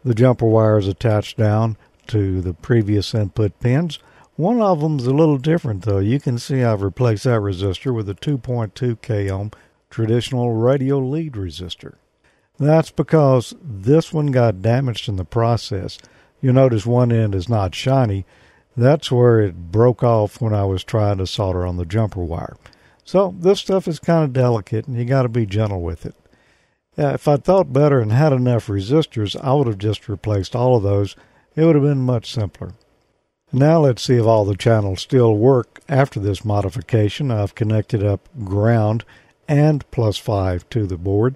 The jumper wire is attached down to the previous input pins. One of them's a little different though. You can see I've replaced that resistor with a 2.2 k ohm traditional radio lead resistor. That's because this one got damaged in the process. You'll notice one end is not shiny. That's where it broke off when I was trying to solder on the jumper wire. So this stuff is kind of delicate and you got to be gentle with it. If I'd thought better and had enough resistors, I would have just replaced all of those. It would have been much simpler. Now let's see if all the channels still work after this modification. I've connected up ground and plus 5 to the board.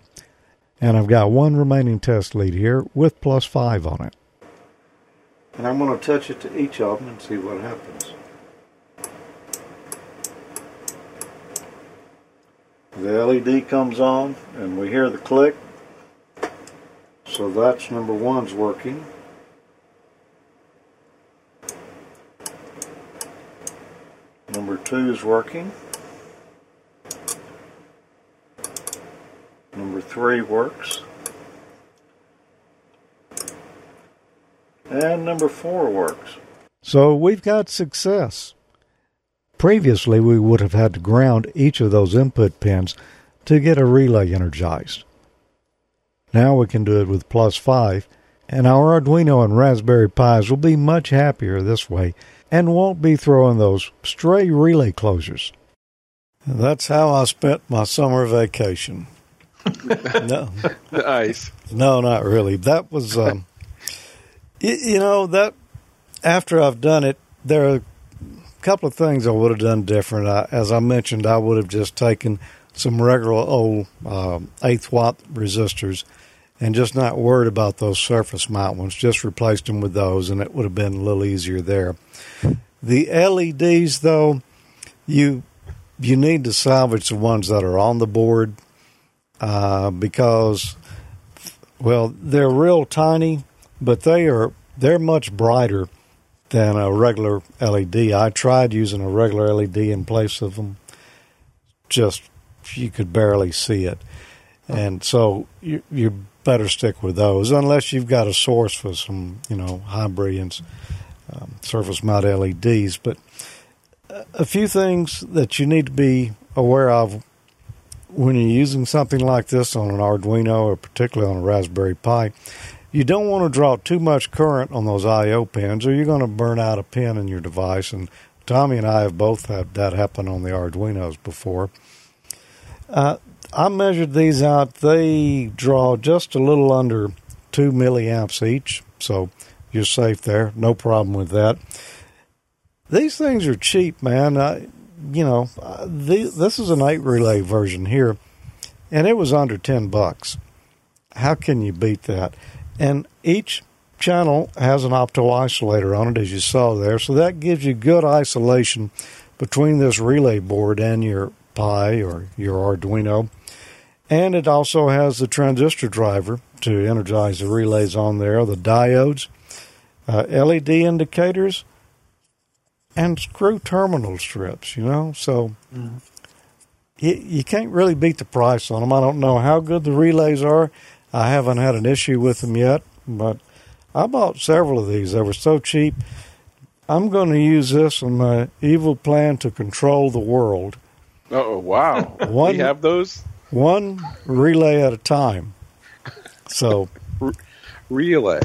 And I've got one remaining test lead here with plus 5 on it. And I'm going to touch it to each of them and see what happens. The LED comes on and we hear the click. So that's number one's working. Number two is working. Number three works. And number four works. So we've got success. Previously, we would have had to ground each of those input pins to get a relay energized. Now we can do it with plus 5, and our Arduino and Raspberry Pis will be much happier this way and won't be throwing those stray relay closures. That's how I spent my summer vacation. no, the Nice. no, not really. That was, um, you, you know, that after I've done it, there are a couple of things I would have done different. I, as I mentioned, I would have just taken some regular old um, eighth watt resistors and just not worried about those surface mount ones. Just replaced them with those, and it would have been a little easier there. The LEDs, though, you you need to salvage the ones that are on the board uh, because, well, they're real tiny, but they are they're much brighter than a regular LED. I tried using a regular LED in place of them. Just you could barely see it, and so you you better stick with those unless you've got a source for some you know high brilliance um, surface mount LEDs. But a few things that you need to be aware of when you're using something like this on an Arduino or particularly on a Raspberry Pi, you don't want to draw too much current on those I/O pins, or you're going to burn out a pin in your device. And Tommy and I have both had that happen on the Arduinos before. Uh, I measured these out; they draw just a little under two milliamps each, so you're safe there. No problem with that. These things are cheap, man. I, you know, this is an eight relay version here, and it was under ten bucks. How can you beat that? And each channel has an opto isolator on it, as you saw there, so that gives you good isolation between this relay board and your Pi or your Arduino. And it also has the transistor driver to energize the relays on there, the diodes, uh, LED indicators, and screw terminal strips, you know. So you, you can't really beat the price on them. I don't know how good the relays are. I haven't had an issue with them yet, but I bought several of these. They were so cheap. I'm going to use this in my evil plan to control the world, Oh wow. One- we have those one relay at a time. So, relay.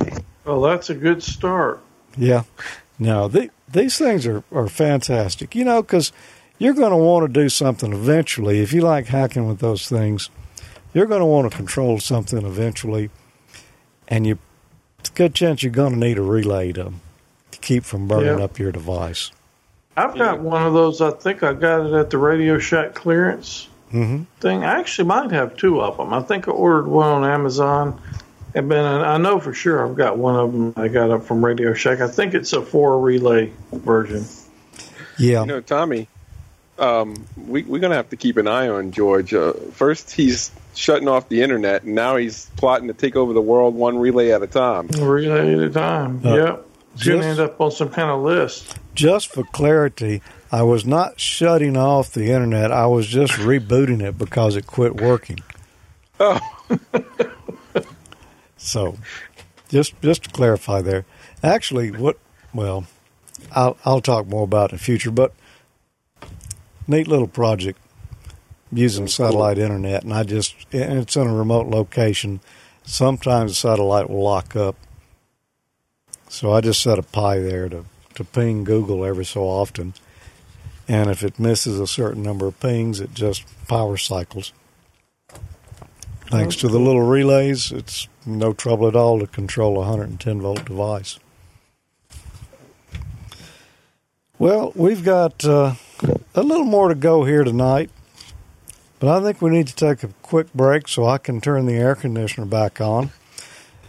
Well, that's a good start. yeah. No, the, these things are, are fantastic, you know, because you're going to want to do something eventually. If you like hacking with those things, you're going to want to control something eventually, and you, it's a good chance you're going to need a relay to, to keep from burning Yeah. up your device. I've got one of those. I think I got it at the Radio Shack clearance hmm thing. I actually might have two of them. I think I ordered one on Amazon, and then I know for sure I've got one of them. I got up from Radio Shack. I think it's a four relay version. Yeah. You know, Tommy, um, we, we're going to have to keep an eye on George. Uh, first, he's shutting off the internet, and now he's plotting to take over the world one relay at a time. Relay at a time. Uh, yep. It's going to end up on some kind of list. just for clarity, I was not shutting off the internet. I was just rebooting it because it quit working. Oh, So, just just to clarify there. Actually, what? Well, I'll I'll talk more about it in the future. But neat little project using satellite internet, and I just and it's in a remote location. Sometimes the satellite will lock up, so I just set a Pi there to to ping Google every so often. And if it misses a certain number of pings, it just power cycles. Thanks to the little relays, it's no trouble at all to control a 110 volt device. Well, we've got uh, a little more to go here tonight, but I think we need to take a quick break so I can turn the air conditioner back on.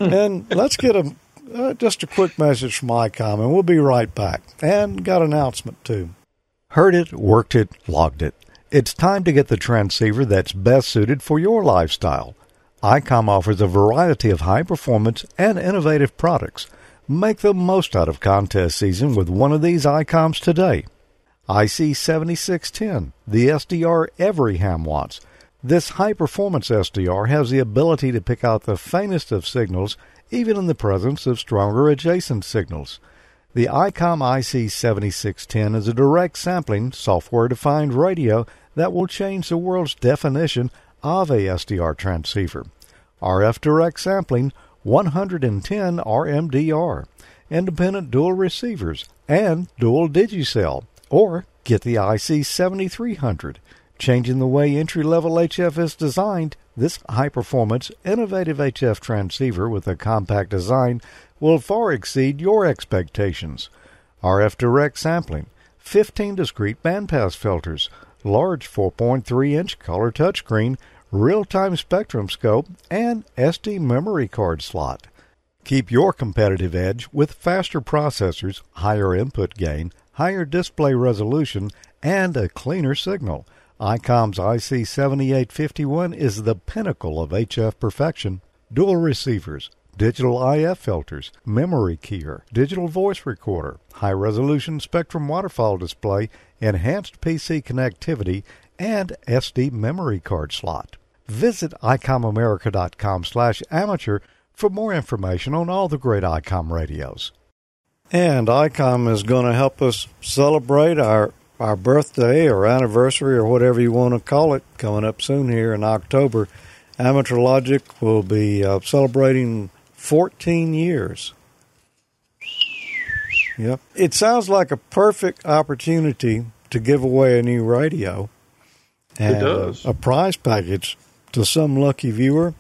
and let's get a uh, just a quick message from ICOM, and we'll be right back. And got an announcement too. Heard it, worked it, logged it. It's time to get the transceiver that's best suited for your lifestyle. ICOM offers a variety of high performance and innovative products. Make the most out of contest season with one of these ICOMs today. IC 7610, the SDR every ham wants. This high performance SDR has the ability to pick out the faintest of signals even in the presence of stronger adjacent signals. The ICOM IC 7610 is a direct sampling, software defined radio that will change the world's definition of a SDR transceiver. RF direct sampling, 110 RMDR, independent dual receivers, and dual DIGI-SEL. Or get the IC 7300, changing the way entry level HF is designed. This high performance, innovative HF transceiver with a compact design will far exceed your expectations. RF direct sampling, 15 discrete bandpass filters, large 4.3 inch color touchscreen, real time spectrum scope, and SD memory card slot. Keep your competitive edge with faster processors, higher input gain, higher display resolution, and a cleaner signal. ICOM's IC7851 is the pinnacle of HF perfection. Dual receivers, digital IF filters, memory keyer, digital voice recorder, high resolution spectrum waterfall display, enhanced PC connectivity, and SD memory card slot. Visit ICOMAmerica.com slash amateur for more information on all the great ICOM radios. And ICOM is going to help us celebrate our, our birthday or anniversary or whatever you want to call it coming up soon here in October. Amateur Logic will be uh, celebrating 14 years. Yep. It sounds like a perfect opportunity to give away a new radio and It does. A, a prize package to some lucky viewer.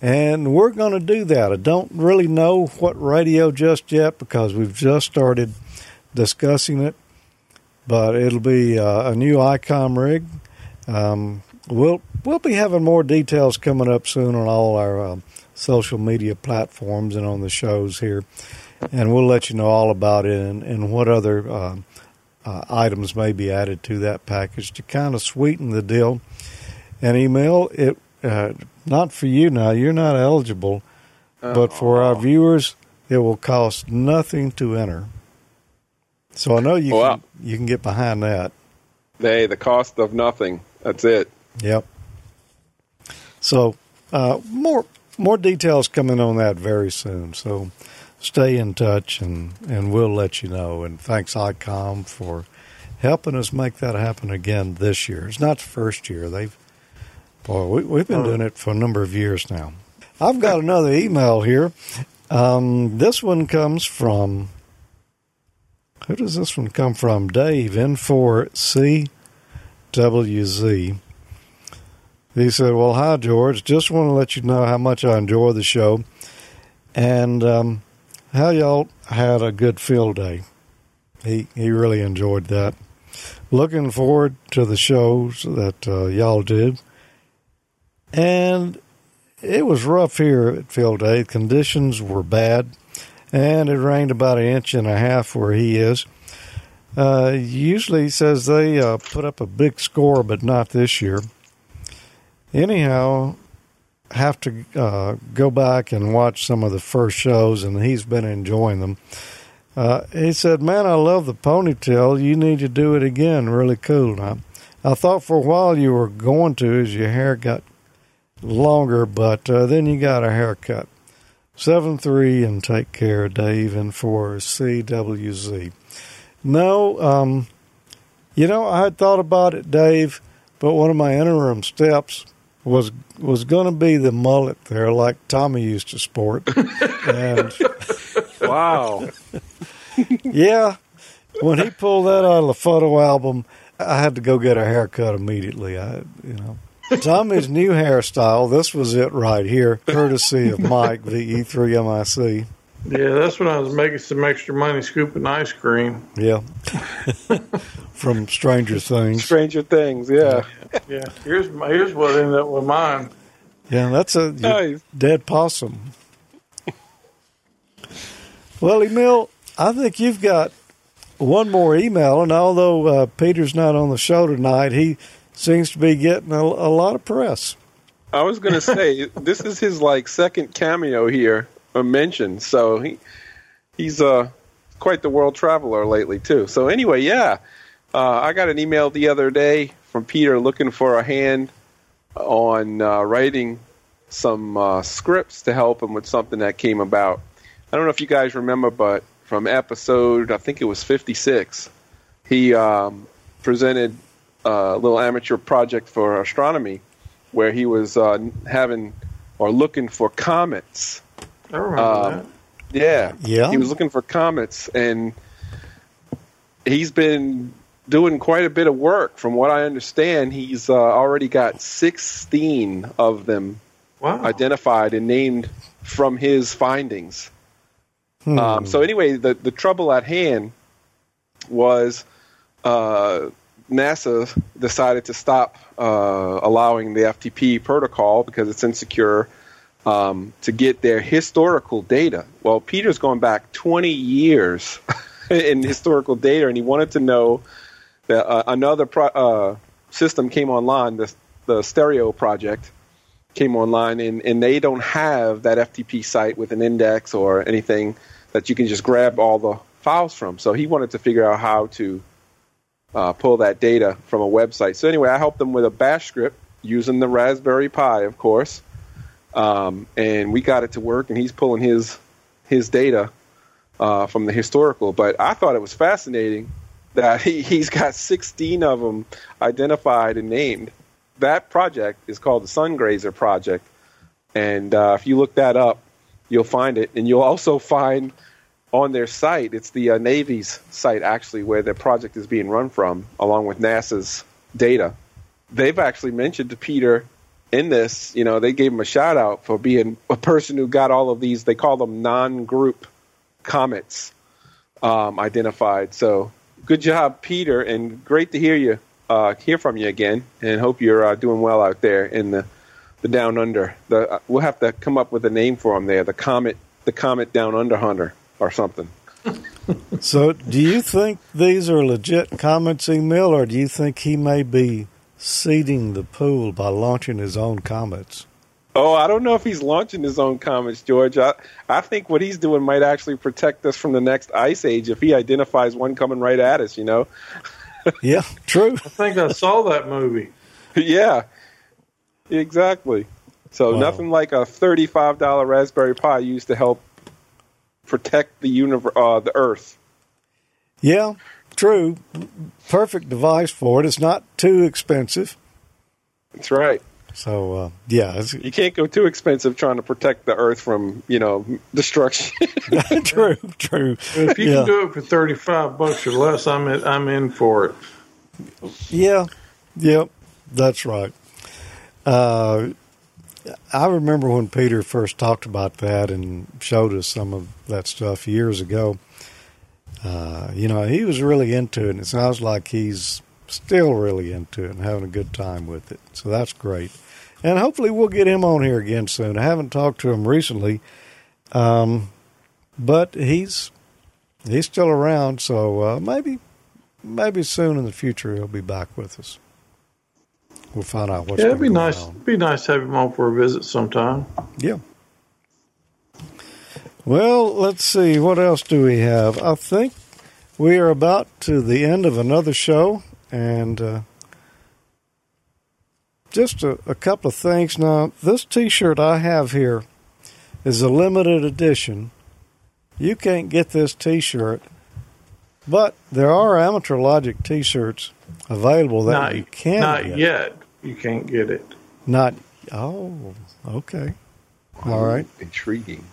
And we're going to do that. I don't really know what radio just yet because we've just started discussing it, but it'll be uh, a new ICOM rig. Um, we'll we'll be having more details coming up soon on all our um, social media platforms and on the shows here, and we'll let you know all about it and, and what other uh, uh, items may be added to that package to kind of sweeten the deal. And Emil it uh, not for you now; you're not eligible, but for our viewers, it will cost nothing to enter. So I know you Wow. can, you can get behind that. They, the cost of nothing. That's it. Yep. So uh, more more details coming on that very soon. So stay in touch and, and we'll let you know. And thanks ICOM for helping us make that happen again this year. It's not the first year. They've boy, we, we've been doing it for a number of years now. I've got another email here. Um, this one comes from who does this one come from? Dave N4CWZ. He said, Well, hi, George. Just want to let you know how much I enjoy the show and um, how y'all had a good field day. He, he really enjoyed that. Looking forward to the shows that uh, y'all did. And it was rough here at field day. Conditions were bad, and it rained about an inch and a half where he is. Uh, usually, he says they uh, put up a big score, but not this year anyhow, have to uh, go back and watch some of the first shows, and he's been enjoying them. Uh, he said, "Man, I love the ponytail. You need to do it again. Really cool." Now, I thought for a while you were going to as your hair got longer, but uh, then you got a haircut. seven three and take care, Dave, N4CWZ. No, um, you know, I had thought about it, Dave, but one of my interim steps was was going to be the mullet there, like Tommy used to sport. and Wow. yeah, when he pulled that out of the photo album, I had to go get a haircut immediately. I, you know, Tommy's new hairstyle. This was it right here, courtesy of Mike VE3MIC. Yeah, that's when I was making some extra money scooping ice cream. Yeah, from Stranger Things. Stranger Things, yeah. Yeah, here's my, here's what ended up with mine. Yeah, that's a Nice. dead possum. well, Emil, I think you've got one more email, and although uh, Peter's not on the show tonight, he seems to be getting a, a lot of press. I was gonna say this is his like second cameo here, a mention. So he he's uh quite the world traveler lately too. So anyway, yeah, uh, I got an email the other day from Peter looking for a hand on uh, writing some uh, scripts to help him with something that came about. I don't know if you guys remember, but from episode I think it was 56, he um, presented a little amateur project for astronomy where he was uh, having or looking for comets. I remember Um, that. Yeah, Yeah. He was looking for comets, and he's been doing quite a bit of work. From what I understand, he's uh, already got sixteen of them Wow. identified and named from his findings. Hmm. Um, so anyway, the the trouble at hand was uh, NASA decided to stop uh, allowing the FTP protocol because it's insecure um, to get their historical data. Well, Peter's going back 20 years in historical data, and he wanted to know uh, another pro- uh, system came online, the, the Stereo project came online, and, and they don't have that FTP site with an index or anything that you can just grab all the files from. So he wanted to figure out how to uh, pull that data from a website. So anyway, I helped him with a bash script using the Raspberry Pi, of course, um, and we got it to work. And he's pulling his his data uh, from the historical. But I thought it was fascinating that he, he's got 16 of them identified and named. That project is called the Sungrazer Project, and uh, if you look that up, you'll find it, and you'll also find on their site. It's the uh, Navy's site actually where the project is being run from, along with NASA's data. They've actually mentioned to Peter in this. You know, they gave him a shout out for being a person who got all of these. They call them non-group comets um, identified. So good job, Peter, and great to hear you uh, hear from you again, and hope you're uh, doing well out there in the the down under. The uh, we'll have to come up with a name for him there. The comet, the comet down under hunter or something. So, do you think these are legit comments, Emil, or do you think he may be seeding the pool by launching his own comets? Oh, I don't know if he's launching his own comets, George. I, I think what he's doing might actually protect us from the next ice age if he identifies one coming right at us. You know? Yeah, true. I think I saw that movie. yeah, exactly. So Wow. nothing like a thirty-five dollar Raspberry Pi used to help protect the universe, uh, the Earth. Yeah, true. Perfect device for it. It's not too expensive. That's right. So, uh, yeah, it's You can't go too expensive trying to protect the Earth from you know destruction. true, true. If you Yeah. can do it for thirty five bucks or less, I'm in, I'm in for it. Yeah, yep, that's right. Uh, I remember when Peter first talked about that and showed us some of that stuff years ago. Uh, you know, he was really into it, and it sounds like he's still really into it and having a good time with it. So that's great. And hopefully we'll get him on here again soon. I haven't talked to him recently, um, but he's he's still around, so uh, maybe maybe soon in the future he'll be back with us. We'll find out what's yeah, it'd be going nice. on. It'd be nice to have him on for a visit sometime. Yeah. Well, let's see. What else do we have? I think we are about to the end of another show, and uh, just a, a couple of things. Now, this T-shirt I have here is a limited edition. You can't get this T-shirt, but there are Amateur Logic T-shirts available that not you can not get. yet. You can't get it. Not. Oh, okay. All right. Intriguing.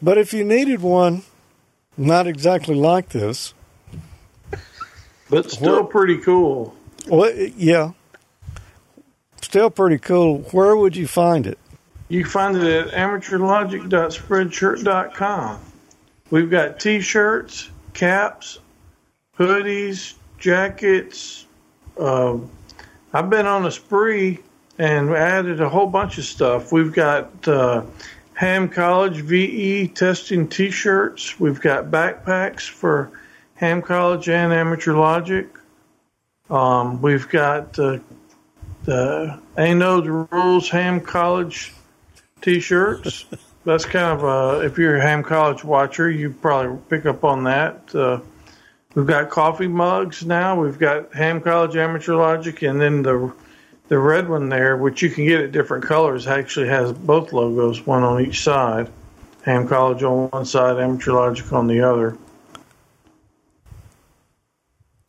But if you needed one, not exactly like this, But still pretty cool. well, yeah, still pretty cool. Where would you find it? You find it at amateurlogic.spreadshirt.com. We've got t-shirts, caps, hoodies, jackets. Um, I've been on a spree and added a whole bunch of stuff. We've got uh, Ham College VE testing t-shirts. We've got backpacks for Ham College and Amateur Logic. Um, we've got uh, the Anode Rules Ham College t-shirts. That's kind of a, if you're a Ham College watcher, you probably pick up on that. Uh, we've got coffee mugs now. We've got Ham College Amateur Logic, and then the the red one there, which you can get at different colors, actually has both logos, one on each side. Ham College on one side, Amateur Logic on the other.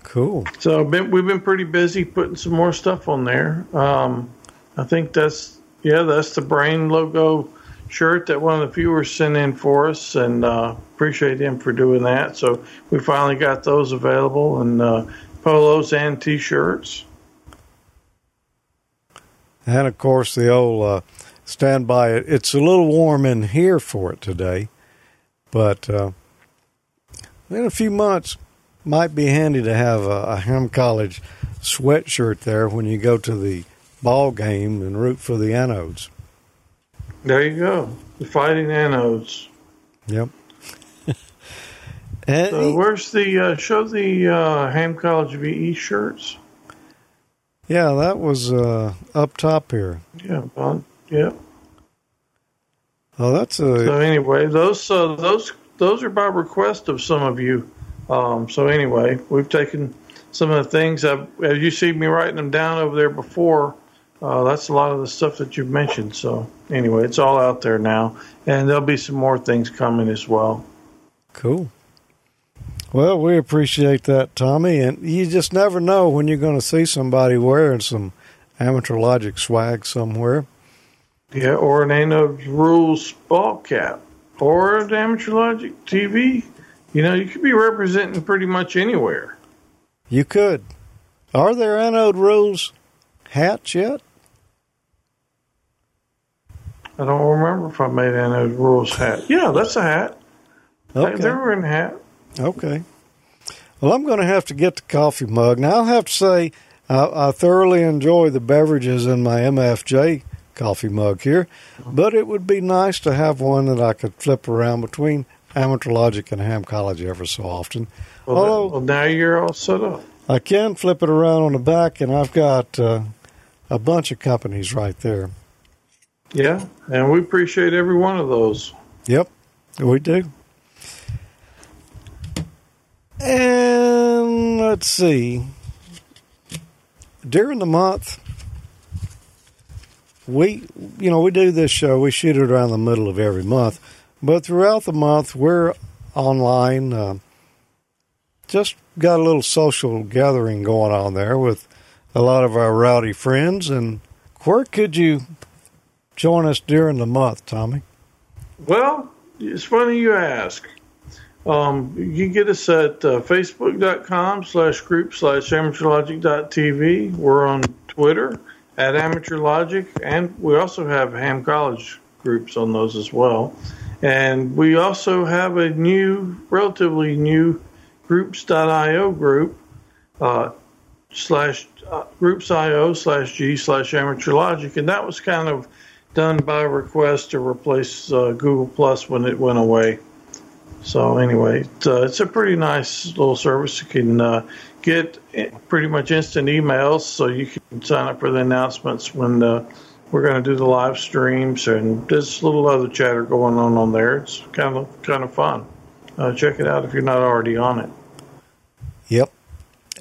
Cool. So been, we've been pretty busy putting some more stuff on there. Um, I think that's yeah, that's the brain logo shirt that one of the viewers sent in for us, and uh, appreciate him for doing that. So we finally got those available, and uh, polos and t-shirts. And of course, the old uh, standby. It's a little warm in here for it today, but uh, in a few months, might be handy to have a, a Ham College sweatshirt there when you go to the ball game and root for the anodes. There you go, the fighting anodes. Yep. So where's the uh, show the uh, Ham College VE shirts? yeah, that was uh, up top here. Yeah, well, yeah. Oh, that's a So anyway, those uh, those those are by request of some of you. Um, so anyway, we've taken some of the things I've, as you see me writing them down over there before. Uh, that's a lot of the stuff that you've mentioned. So anyway, it's all out there now, and there'll be some more things coming as well. Cool. Well, we appreciate that, Tommy. And you just never know when you're going to see somebody wearing some amateur logic swag somewhere. Yeah, or an Anode Rules ball cap, or an Amateur Logic TV. You know, you could be representing pretty much anywhere. You could. Are there anode rules hats yet? I don't remember if I made Anode Rules hat. Yeah, that's a hat. Okay. They were in a hat. Okay. Well, I'm going to have to get the coffee mug. Now, I'll have to say, I, I thoroughly enjoy the beverages in my MFJ coffee mug here, but it would be nice to have one that I could flip around between Amateur Logic and Ham College ever so often. Well, Although- well, now you're all set up. I can flip it around on the back, and I've got uh, a bunch of companies right there. Yeah, and we appreciate every one of those. Yep, we do. And let's see. During the month, we, you know, we do this show. We shoot it around the middle of every month, but throughout the month, we're online. Uh, just got a little social gathering going on there with a lot of our rowdy friends. And where could you join us during the month, Tommy? Well, it's funny you ask. Um, you can get us at uh, facebook.com slash group slash amateurlogic.tv. We're on Twitter at amateurlogic, and we also have Ham College groups on those as well. And we also have a new, relatively new groups.io group uh, slash uh, groups.io slash g slash amateur logic, and that was kind of done by request to replace uh, Google Plus when it went away. So anyway, it's, uh, it's a pretty nice little service. You can uh, get pretty much instant emails, so you can sign up for the announcements when uh, we're going to do the live streams, and there's a little other chatter going on on there. It's kind of kind of fun. Uh, check it out if you're not already on it. Yep,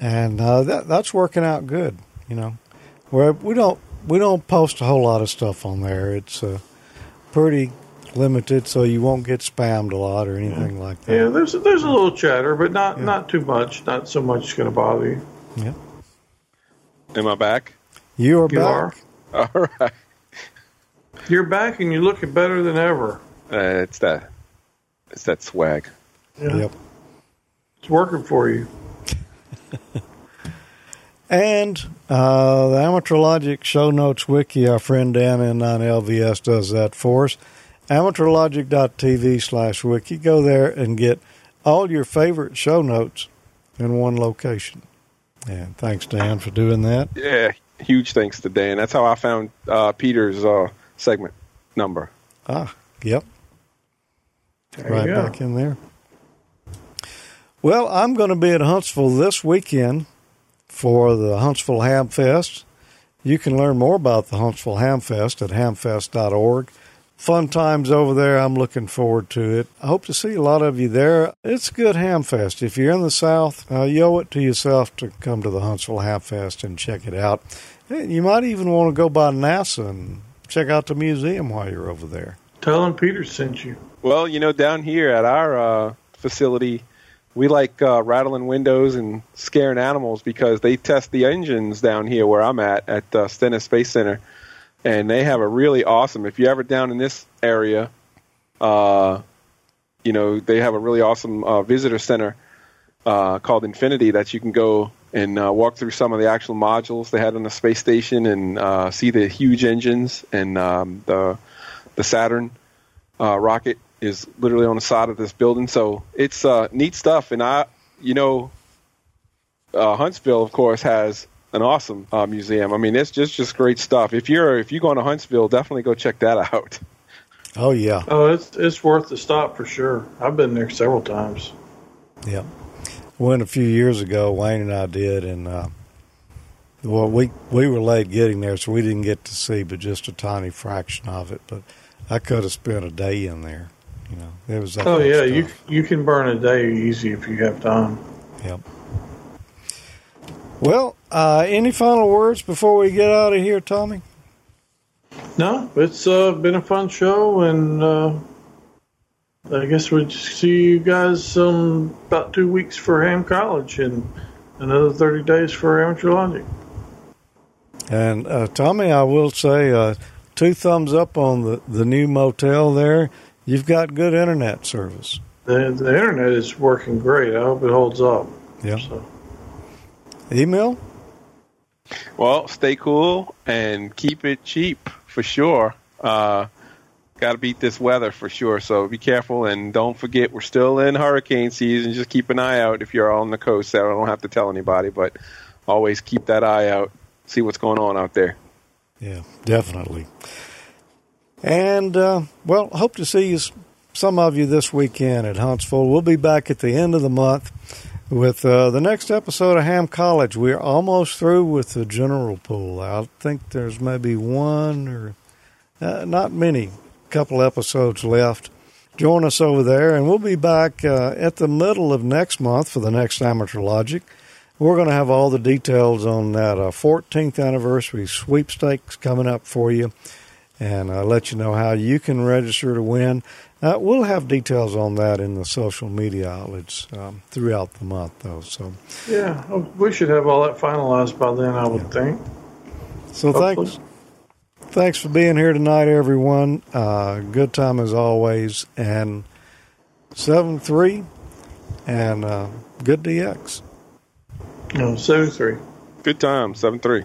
and uh, that that's working out good. You know, where we don't we don't post a whole lot of stuff on there. It's uh, pretty limited, so you won't get spammed a lot or anything like that. Yeah, there's there's a little chatter, but not Yeah. not too much. Not so much going to bother you. Yeah. Am I back? You are You back. are. All right. You're back and you're looking better than ever. Uh, it's that. It's that swag. Yeah, Yep. It's working for you. And uh, the Amateur Logic Show Notes Wiki, our friend Dan N9LVS does that for us. AmateurLogic.tv slash wiki. Go there and get all your favorite show notes in one location. And thanks, Dan, for doing that. Yeah. Huge thanks to Dan. That's how I found uh, Peter's uh, segment number. Ah, yep. There right back in there. Well, I'm going to be at Huntsville this weekend for the Huntsville Ham Fest. You can learn more about the Huntsville Ham Fest at hamfest.org. Fun times over there. I'm looking forward to it. I hope to see a lot of you there. It's a good ham fest. If you're in the South, uh, you owe it to yourself to come to the Huntsville Ham Fest and check it out. You might even want to go by NASA and check out the museum while you're over there. Tell him Peter sent you. Well, you know, down here at our uh, facility, we like uh, rattling windows and scaring animals because they test the engines down here where I'm at at uh, Stennis Space Center, and they have a really awesome. If you're ever down in this area, uh, you know they have a really awesome uh, visitor center uh, called Infinity that you can go and uh, walk through some of the actual modules they had on the space station and uh, see the huge engines and um, the the Saturn uh, rocket is literally on the side of this building. So it's uh, neat stuff. And I, you know, uh, Huntsville, of course, has an awesome uh, museum. I mean, it's just just great stuff. If you're if you go to Huntsville, definitely go check that out. Oh, yeah. Oh, it's it's worth the stop for sure. I've been there several times. Yep. Went a few years ago. Wayne and I did, and uh, well, we we were late getting there, so we didn't get to see, but just a tiny fraction of it. But I could have spent a day in there. You know, it was. That Oh much yeah, you you can burn a day easy if you have time. Yep. Well, uh, any final words before we get out of here, Tommy? No, it's uh, been a fun show, and uh, I guess we'll see you guys um, about two weeks for Ham College and another 30 days for Amateur Logic. And uh, Tommy, I will say, uh, two thumbs up on the the new motel there. You've got good internet service. The, the internet is working great. I hope it holds up. Yeah. So, Emil. Well, stay cool and keep it cheap for sure. Uh, Got to beat this weather for sure. So be careful and don't forget we're still in hurricane season. Just keep an eye out if you're on the coast. I don't have to tell anybody, but always keep that eye out. See what's going on out there. Yeah, definitely. And uh, well, hope to see you, some of you this weekend at Huntsville. We'll be back at the end of the month with uh, the next episode of Ham College. We're almost through with the general pool. I think there's maybe one or uh, not many, couple episodes left. Join us over there, and we'll be back uh, at the middle of next month for the next Amateur Logic. We're going to have all the details on that uh, 14th anniversary sweepstakes coming up for you and uh, let you know how you can register to win. Uh, we'll have details on that in the social media outlets um, throughout the month, though. So, yeah, oh, we should have all that finalized by then, I would Yeah. think. so Hopefully. thanks, thanks for being here tonight, everyone. Uh, good time as always, and seven three, and uh, good DX. No, seven three. Good time, seven three.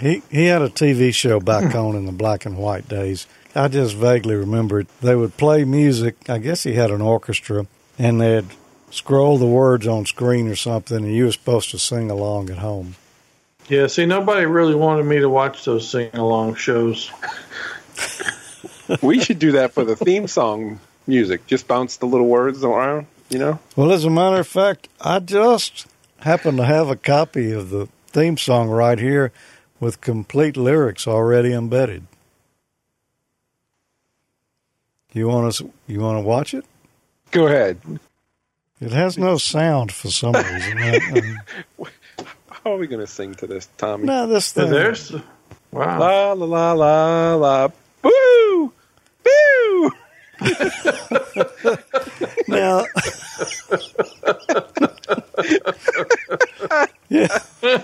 He he had a TV show back hmm. on in the black and white days. I just vaguely remember it. They would play music. I guess he had an orchestra, and they'd scroll the words on screen or something, and you were supposed to sing along at home. Yeah, see, nobody really wanted me to watch those sing along shows. we should do that for the theme song music. Just bounce the little words around, you know? Well, as a matter of fact, I just happen to have a copy of the theme song right here with complete lyrics already embedded. You want to you want to watch it? Go ahead. It has no sound for some reason. I- How are we going to sing to this, Tommy? no, this So thing. there's wow. La la la la la. Boo! Boo! Now, yeah,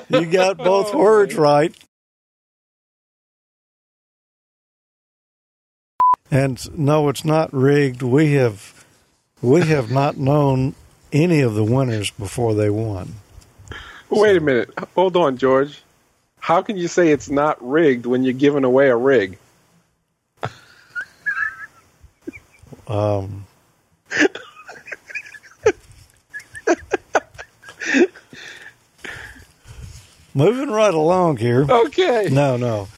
you got both oh, words right. And no, it's not rigged. We have we have not known any of the winners before they won. Wait a minute. Hold on, George. How can you say it's not rigged when you're giving away a rig? Um, moving right along here. Okay. No, no.